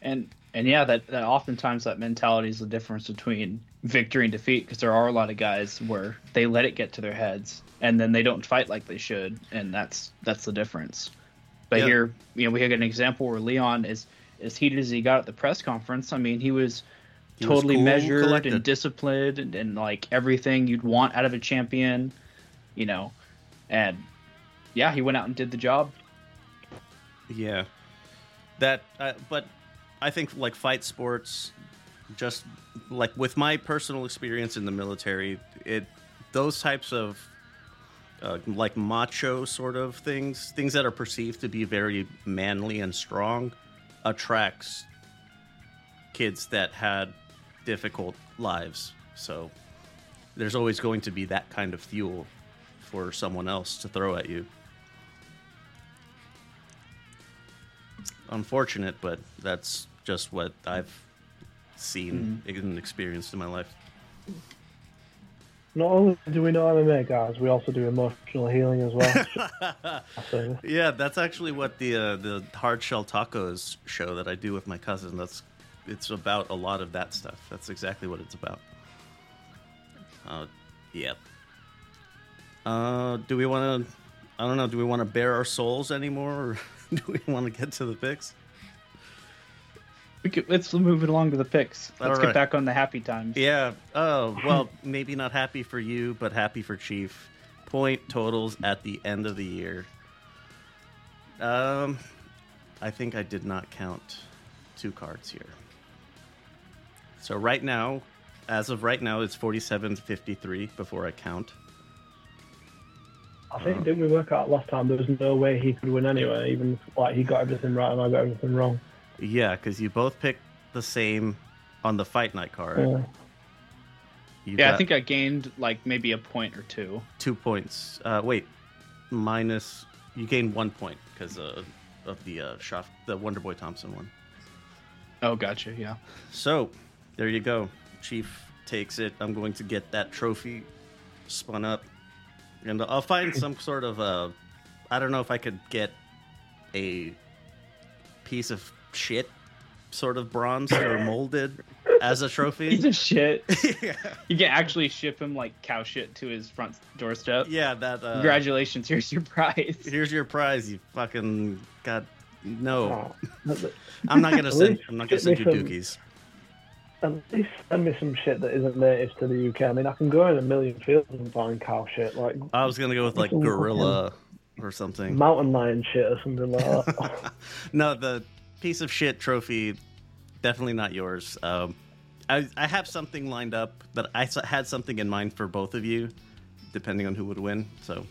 and and yeah, that, that oftentimes that mentality is the difference between victory and defeat because there are a lot of guys where they let it get to their heads and then they don't fight like they should, and that's that's the difference. But Yeah. here, you know, we had an example where Leon is as heated as he got at the press conference. I mean, he was He was totally cool, measured collected. and disciplined and, and like everything you'd want out of a champion, you know, and yeah, he went out and did the job. Yeah, that. Uh, but I think like fight sports, just like with my personal experience in the military, it those types of uh, like macho sort of things, things that are perceived to be very manly and strong, attracts kids that had difficult lives. So there's always going to be that kind of fuel for someone else to throw at you. unfortunate, but that's just what I've seen mm-hmm. and experienced in my life. Not only do we know MMA, guys, we also do emotional healing as well. Yeah, that's actually what the uh, the hard shell tacos show that I do with my cousin. That's it's about a lot of that stuff. That's exactly what it's about. Uh, yeah. Uh, do we want to? I don't know. Do we want to bare our souls anymore, or do we want to get to the picks? We could, let's move it along to the picks. Let's All get back on the happy times. Yeah. Oh, well, maybe not happy for you, but happy for Chief. Point totals at the end of the year. Um, I think I did not count two cards here. So right now, as of right now, it's 47 53 before I count. I think didn't we work out last time? There was no way he could win anyway. Even like he got everything right and I got everything wrong. Yeah, because you both picked the same on the fight night card. Yeah. You Yeah, I think I gained like maybe a point or two. two points. Uh, wait, minus you gained one point because uh, of the uh, shot, the Wonder Boy Thompson one. Oh, gotcha. Yeah. So there you go. Chief takes it. I'm going to get that trophy spun up, and I'll find some sort of uh, I don't know if I could get a piece of shit sort of bronze or molded as a Piece trophy. of shit. yeah. You can actually ship him like cow shit to his front doorstep. yeah, that. Uh, Congratulations, here's your prize. Here's your prize. You fucking got no. Oh, I'm not gonna send. I'm not gonna send me you some- dookies. At least send me some shit that isn't native to the UK. I mean, I can go in a million fields and find cow shit, like I was gonna go with like gorilla or something. mountain lion shit or something like that. no, the piece of shit trophy, definitely not yours. Um, I I have something lined up but I had something in mind for both of you, depending on who would win. So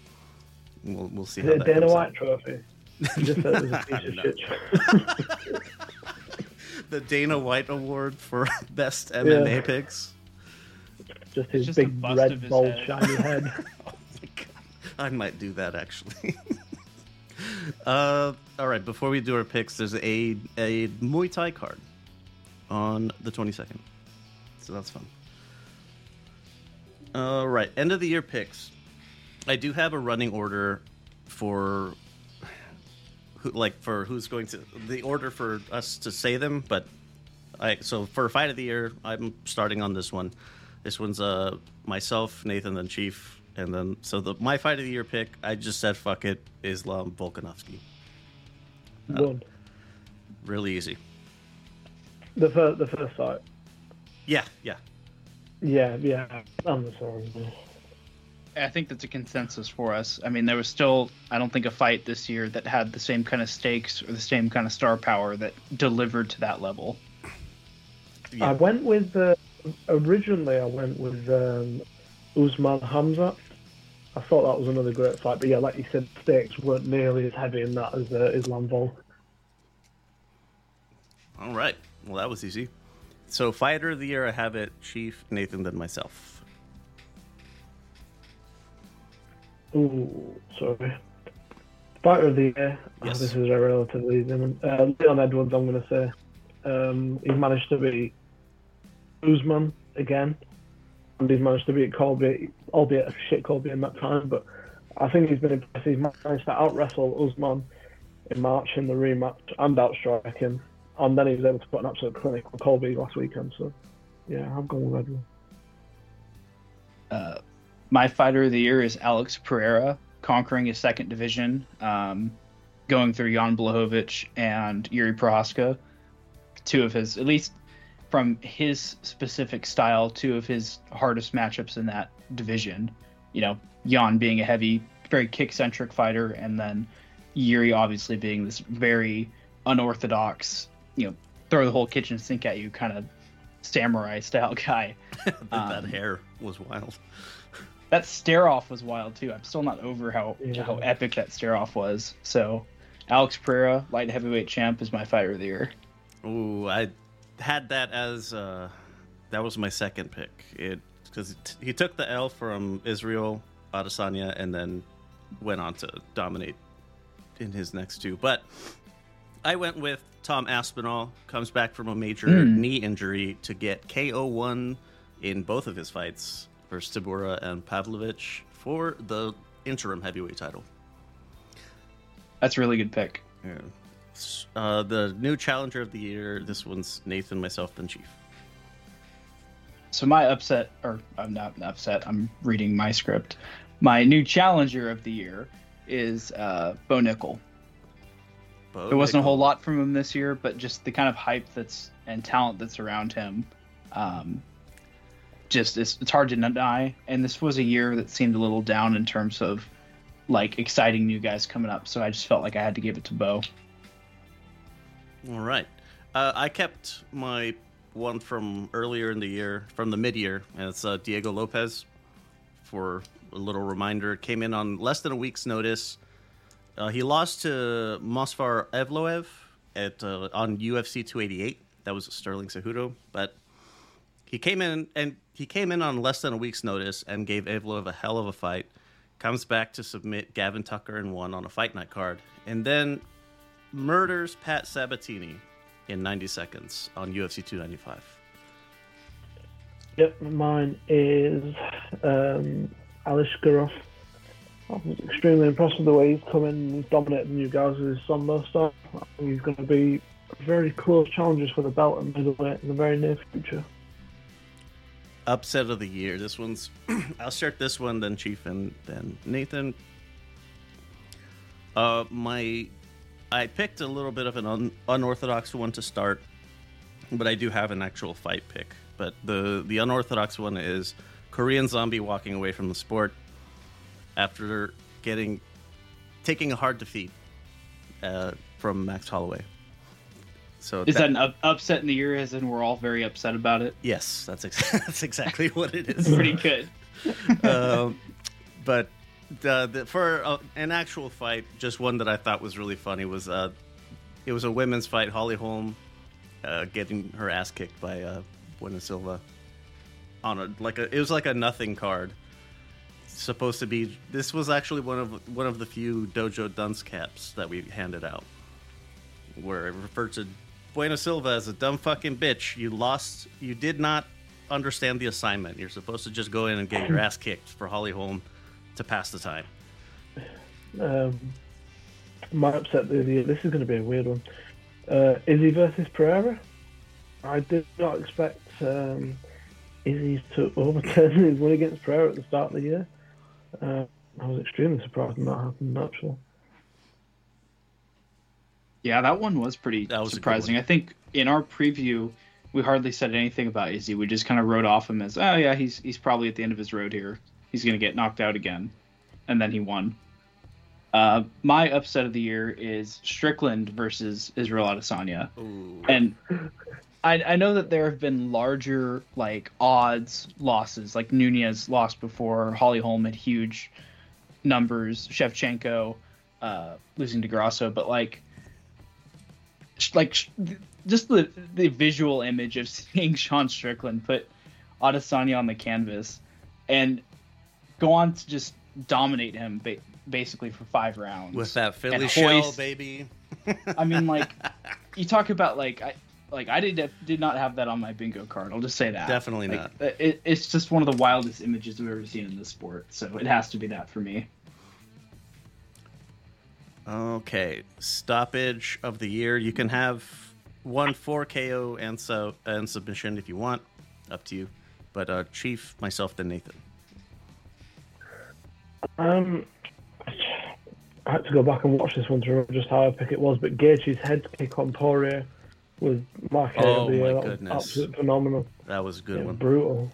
we'll we'll see Is how it Dana White out. trophy? Just said it was a piece of No. shit. The Dana White Award for best MMA Yeah. picks. Just his Just big red, his bold, head. shiny head. Oh my god, I might do that actually. uh, all right. Before we do our picks, there's a a Muay Thai card on the 22nd, so that's fun. All right, end of the year picks. I do have a running order for who, like for who's going to the order for us to say them, but I so for fight of the year, I'm starting on this one. This one's uh myself, Nathan, then Chief, and then so the my fight of the year pick. I just said fuck it, Islam Volkanovski. One. Really easy. The first, the first fight. Yeah, yeah. Yeah, yeah. I'm the same. I think that's a consensus for us. I mean, there was still, I don't think, a fight this year that had the same kind of stakes or the same kind of star power that delivered to that level. Yeah. I went with uh, originally. I went with um, Usman Hamza. I thought that was another great fight, but yeah, like you said, stakes weren't nearly as heavy in that as uh, Islam Vol. All right. Well, that was easy. So fighter of the year, I have it Chief, Nathan, then myself. Ooh, sorry. Fighter of the year. Oh, Yes. this is a relatively easy one. Uh, Leon Edwards, I'm going to say. Um, he's managed to beat Usman again, he's managed to beat Colby, albeit a shit Colby in that time. But I think he's been impressive. He's managed to out wrestle Usman in March in the rematch and outstrike him, and then he was able to put an absolute clinic on Colby last weekend. So, yeah, I'm going with Edwards. Uh, my fighter of the year is Alex Pereira, conquering his second division, um, going through Jan Blachowicz and Yuri Prochazka. Two of his, at least from his specific style, two of his hardest matchups in that division. You know, Jan being a heavy, very kick centric fighter, and then Yuri obviously being this very unorthodox, you know, throw the whole kitchen sink at you kind of samurai style guy. that Um, hair was wild. that stare off was wild too. I'm still not over how Yeah. how epic that stare off was. So, Alex Pereira, light heavyweight champ, is my fighter of the year. Ooh, I had that as uh, that was my second pick. It because he took the L from Israel Adesanya and then went on to dominate in his next two. But I went with Tom Aspinall. Comes back from a major Mm. knee injury to get KO one in both of his fights versus Tybura and Pavlovich for the interim heavyweight title. That's a really good pick. Yeah. Uh, the new challenger of the year. This one's Nathan, myself, and Chief. So my upset, or I'm not upset. I'm reading my script. My new challenger of the year is uh, Bo Nickal. Bo There wasn't a whole lot from him this year, but just the kind of hype that's and talent that's around him, um, just it's, it's hard to deny. And this was a year that seemed a little down in terms of like exciting new guys coming up. So I just felt like I had to give it to Bo. All right. Uh, I kept my one from earlier in the year, from the mid-year, and it's uh, Diego Lopes. For a little reminder, came in on less than a week's notice. Uh, he lost to Movsar Evloev at uh, on UFC 288. That was Sterling Cejudo, but he came in and he came in on less than a week's notice and gave Evloev a hell of a fight. Comes back to submit Gavin Tucker and won on a fight night card, and then murders Pat Sabatini in 90 seconds on UFC 295. Yep, mine is um, Aliskerov. I was extremely impressed with the way he's come in and dominated the new guys with his Sambo stuff. I think he's going to be very close challenges for the belt and middleweight in the very near future. Upset of the year. This one's. I'll start this one, then Chief, and then Nathan. Uh, my, I picked a little bit of an un, unorthodox one to start, but I do have an actual fight pick. But the the unorthodox one is Korean Zombie walking away from the sport after getting taking a hard defeat uh, from Max Holloway. So Is that an up- upset in the year, as in we're all very upset about it? yes, that's ex- that's exactly what it is. Pretty good. um, but the, the, for an actual fight, just one that I thought was really funny was uh, it was a women's fight. Holly Holm uh, getting her ass kicked by uh, Bueno Silva on a like a it was like a nothing card. Supposed to be this was actually one of one of the few dojo dunce caps that we handed out, where it referred to Bueno Silva as a dumb fucking bitch. You lost. You did not understand the assignment. You're supposed to just go in and get your ass kicked for Holly Holm to pass the time. Um, my upset the year. This is going to be a weird one. Uh, Izzy versus Pereira. I did not expect um, Izzy to overturn his win against Pereira at the start of the year. Uh, I was extremely surprised when that happened. Actually, Yeah, that one was pretty That was surprising. I think in our preview, we hardly said anything about Izzy. We just kind of wrote off him as, oh yeah, he's he's probably at the end of his road here. He's gonna get knocked out again, and then he won. Uh, my upset of the year is Strickland versus Israel Adesanya, Ooh. and I, I know that there have been larger like odds losses, like Nunes lost before, Holly Holm had huge numbers, Shevchenko uh, losing to Grasso, but like, like just the the visual image of seeing Sean Strickland put Adesanya on the canvas and go on to just dominate him ba- basically for five rounds with that Philly and shell, hoist- baby. I mean, like, you talk about like I like I did did not have that on my bingo card. I'll just say that. Definitely Like, not. It, it's just one of the wildest images I've ever seen in this sport, so it has to be that for me. Okay, stoppage of the year. You can have one for KO and so and submission if you want. Up to you. But uh, Chief, myself, then Nathan. Um, I had to go back and watch this one to remember just how epic it was. But Gaethje's head kick on Poirier was my KO Oh my That goodness. absolutely phenomenal. That was a good Yeah, one. brutal.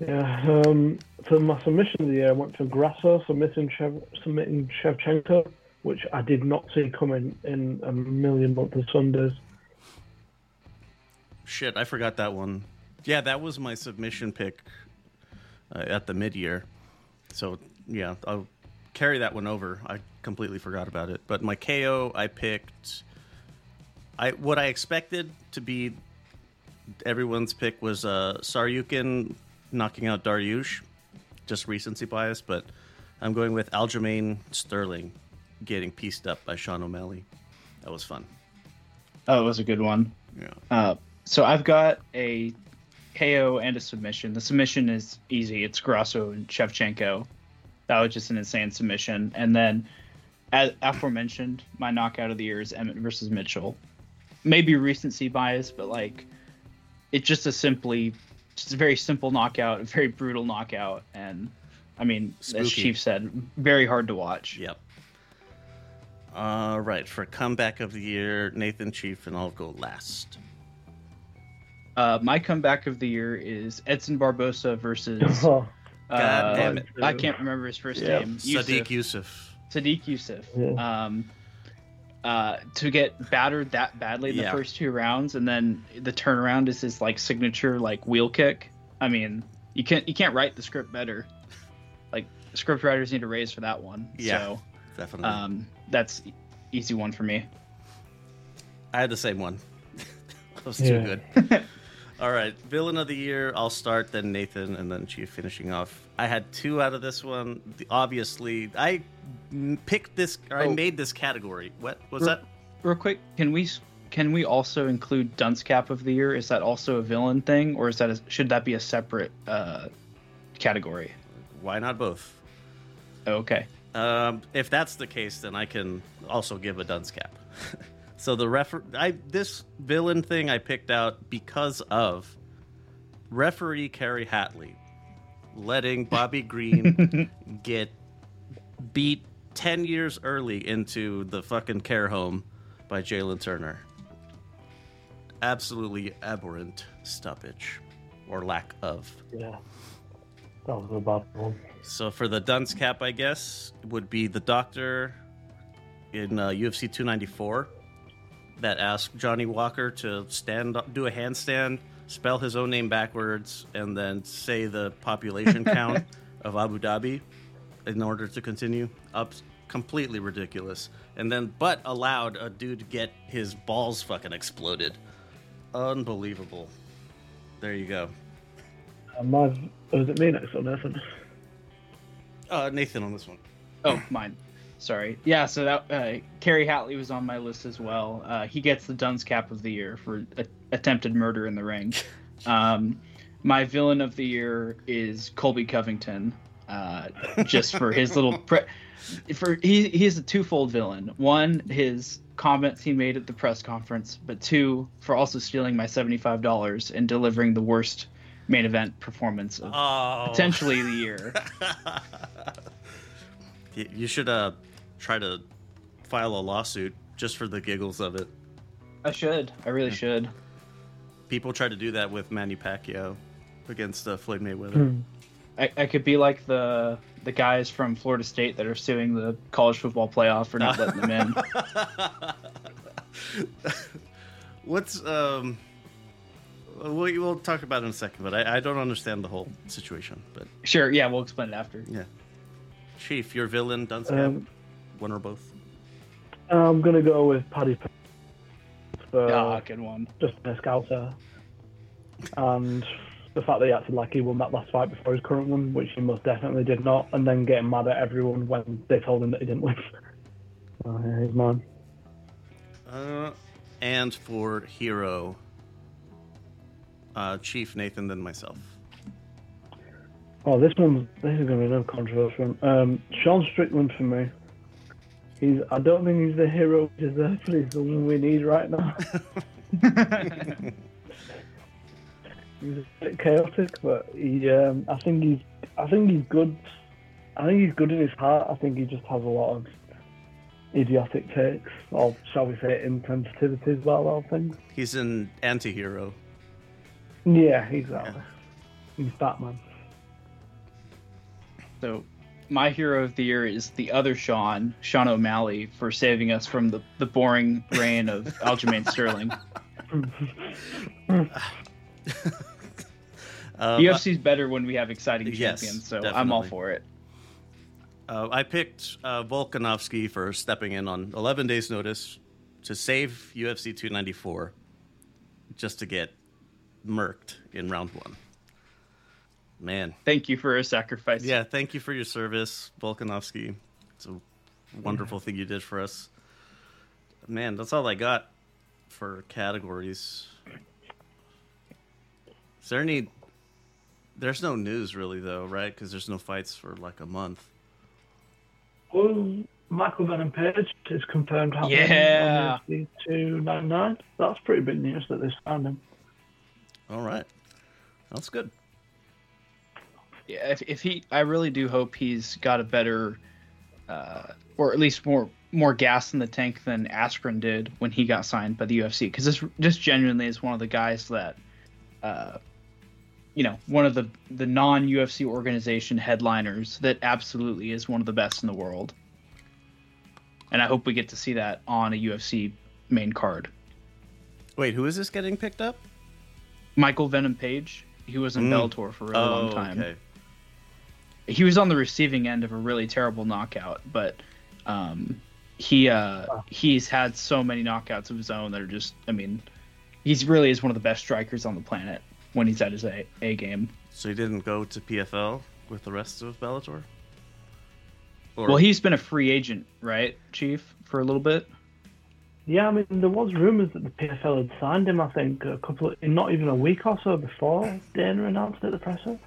Yeah. Um, for my submission of the year, I went for Grasso submitting Shev- submitting Shevchenko, which I did not see coming in a million months of Sundays. Shit, I forgot that one. Yeah, that was my submission pick uh, at the mid year. So yeah, I'll carry that one over. I completely forgot about it. But my KO, I picked. I what I expected to be everyone's pick was uh, Tsarukyan knocking out Dariush, just recency bias, but I'm going with Aljamain Sterling getting pieced up by Sean O'Malley. That was fun. Oh, it was a good one. Yeah. Uh, so I've got a KO and a submission. The submission is easy. It's Grasso and Shevchenko. That was just an insane submission. And then, as aforementioned, my knockout of the year is Emmett versus Mitchell. Maybe recency bias, but like, it's just a simply, just a very simple knockout, a very brutal knockout, and I mean, as Spooky. Chief said, very hard to watch. Yep. All right, for comeback of the year, Nathan Chief, and I'll go last. Uh, my comeback of the year is Edson Barbosa versus. Oh, Uh, God damn it. I can't remember his first Yeah. name. Sodiq Yusuff. Yusuff. Sodiq Yusuff. Yeah. Um, uh, to get battered that badly in the Yeah. first two rounds, and then the turnaround is his like signature like wheel kick. I mean, you can't you can't write the script better. Like script writers need to raise for that one. Yeah. So Definitely. um, that's easy one for me. I had the same one. that was too good. All right, villain of the year. I'll start, then Nathan, and then Chief finishing off. I had two out of this one. The- Obviously, I picked this, or I Oh. made this category. What was Re- that? Real quick, can we can we also include dunce cap of the year? Is that also a villain thing, or is that a, should that be a separate uh, category? Why not both? Okay. Um, if that's the case, then I can also give a dunce cap. so the refer, I this villain thing I picked out because of referee Kerry Hatley letting Bobby Green get beat ten years early into the fucking care home by Jalin Turner. Absolutely aberrant stoppage or lack of. Yeah. That was a bad one. So for the dunce cap, I guess would be the doctor in uh, UFC 294 that asked Johnny Walker to stand, up, do a handstand, spell his own name backwards, and then say the population count of Abu Dhabi in order to continue. Up, completely ridiculous. And then, but allowed a dude to get his balls fucking exploded. Unbelievable. There you go. And my, was it me next or Nathan? Uh, Nathan on this one. Oh, mine. Sorry. Yeah. So that uh, Kerry Hatley was on my list as well. Uh, he gets the dunce cap of the year for a- attempted murder in the ring. Um, my villain of the year is Colby Covington, uh, just for his little pre- for he he's a twofold villain. One, his comments he made at the press conference, but two, for also stealing my seventy five dollars and delivering the worst main event performance of Oh. potentially the year. You should uh try to file a lawsuit just for the giggles of it. I should. I really should. People try to do that with Manny Pacquiao against uh, Floyd Mayweather. Hmm. I, I could be like the the guys from Florida State that are suing the college football playoff for not letting them in. What's um? We'll, we'll talk about it in a second, but I, I don't understand the whole situation. But Sure, yeah, we'll explain it after. yeah, Chief, your villain, Dunscap, Um, one or both. I'm going to go with Paddy P- for Ah, good one. just a scouter. And the fact that he acted like he won that last fight before his current one, which he most definitely did not, and then getting mad at everyone when they told him that he didn't win. Oh, yeah, he's mine. Uh, and for hero, uh, Chief Nathan, then myself. Oh, this one, this is going to be no controversial. Um, Sean Strickland for me. He's, I don't think he's the hero we deserve, but he's the one we need right now. he's a bit chaotic, but he, um, I think he's, I think he's good. I think he's good in his heart. I think he just has a lot of idiotic takes, or shall we say, insensitivities about a lot of things. He's an anti-hero. Yeah, exactly. He's Batman. So, my hero of the year is the other Sean, Sean O'Malley, for saving us from the, the boring reign of Aljamain Sterling. Uh, The UFC's better when we have exciting Yes, champions, so I'm all for it. Uh, I picked uh, Volkanovski for stepping in on 11 days' notice to save UFC 294 just to get murked in round one. Man. Thank you for a sacrifice. Yeah, thank you for your service, Volkanovski. It's a wonderful thing you did for us. Man, that's all I got for categories. Is there any. There's no news really, though, right? Because there's no fights for like a month. Well, Michael Venom Page is confirmed happening Yeah. on UFC 299. That's pretty big news that they found him. All right. That's good. Yeah, if, if he, I really do hope he's got a better, uh, or at least more more gas in the tank than Askren did when he got signed by the UFC. Because this just genuinely is one of the guys that, uh, you know, one of the the non UFC organization headliners that absolutely is one of the best in the world. and I hope we get to see that on a UFC main card. Wait, who is this getting picked up? Michael Venom Page. He was in Mm. Bellator for a really oh, long time. okay. He was on the receiving end of a really terrible knockout, but um, he uh, he's had so many knockouts of his own that are just. I mean, he's really is one of the best strikers on the planet when he's at his A, a game. So he didn't go to PFL with the rest of Bellator? Or, Well, he's been a free agent, right, Chief, for a little bit. Yeah, I mean, there was rumours that the PFL had signed him. I think a couple, of, not even a week or so before Dana announced it at the presser.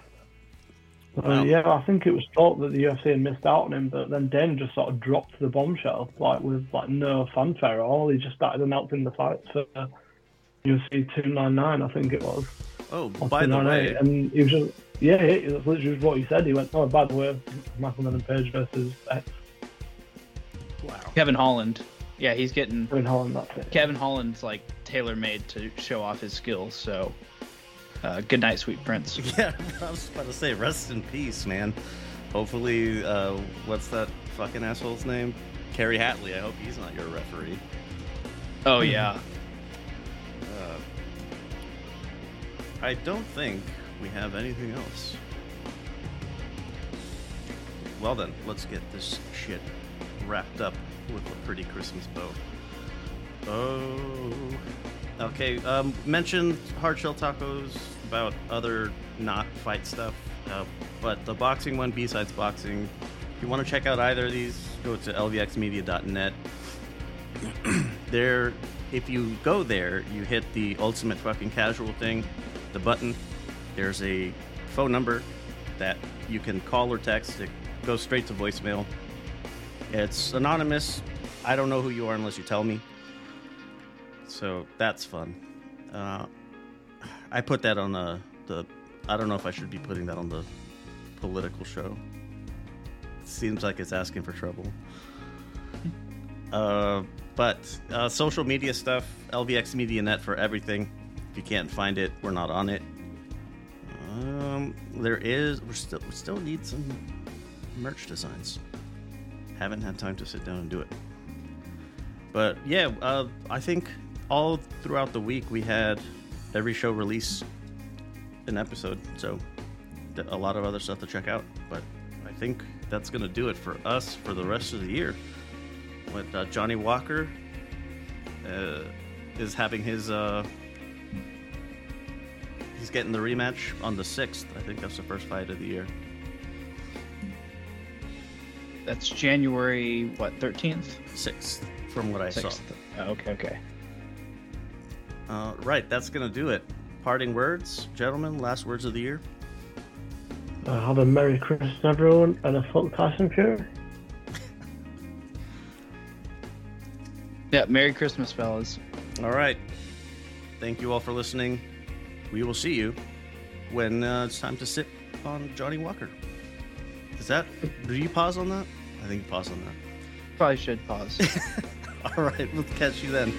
So, Wow. yeah, I think it was thought that the UFC had missed out on him, but then Dana just sort of dropped the bombshell, like with like no fanfare at all. He just started announcing the fights for uh, UFC 299, I think it was. oh, by the way, and he was just yeah, yeah, that's literally just what he said. He went, oh, by the way, Michael Venom Page versus X wow. Kevin Holland. Yeah, he's getting in Holland. That's it. Kevin Holland's like tailor made to show off his skills. So, uh, good night, sweet prince. Yeah, I was about to say, rest in peace, man. Hopefully, uh, what's that fucking asshole's name? Kerry Hatley. I hope he's not your referee. Oh yeah, Uh, I don't think we have anything else. Well then, let's get this shit wrapped up with a pretty Christmas bow. Oh. Okay, um, mentioned hard shell tacos about other not fight stuff, uh, but the boxing one, B-Sides Boxing, if you want to check out either of these, go to lvxmedia.net there if you go there you hit the ultimate fucking casual thing the button. There's a phone number that you can call or text it goes straight to voicemail. It's anonymous. I don't know who you are unless you tell me so that's fun uh, i put that on the, the i don't know if i should be putting that on the political show seems like it's asking for trouble uh, but uh, social media stuff, LVX Media Net for everything. If you can't find it, we're not on it. Um, there is. We're still. We still need some merch designs. Haven't had time to sit down and do it. But yeah, uh, I think all throughout the week we had every show release an episode. So a lot of other stuff to check out. But I think that's gonna do it for us for the rest of the year with uh, Johnny Walker uh, is having his uh, he's getting the rematch on the sixth. I think that's the first fight of the year. that's January what thirteenth, Sixth, from what I saw. sixth. Oh, okay, okay. Uh, right, that's gonna do it. Parting words, gentlemen. Last words of the year. Uh, have a Merry Christmas, everyone, and a fuck Tyson Fury. Yeah, Merry Christmas, fellas. All right. Thank you all for listening. We will see you when uh, it's time to sit on Johnny Walker. Is that? Do you pause on that? I think you pause on that. Probably should pause. All right, we'll catch you then.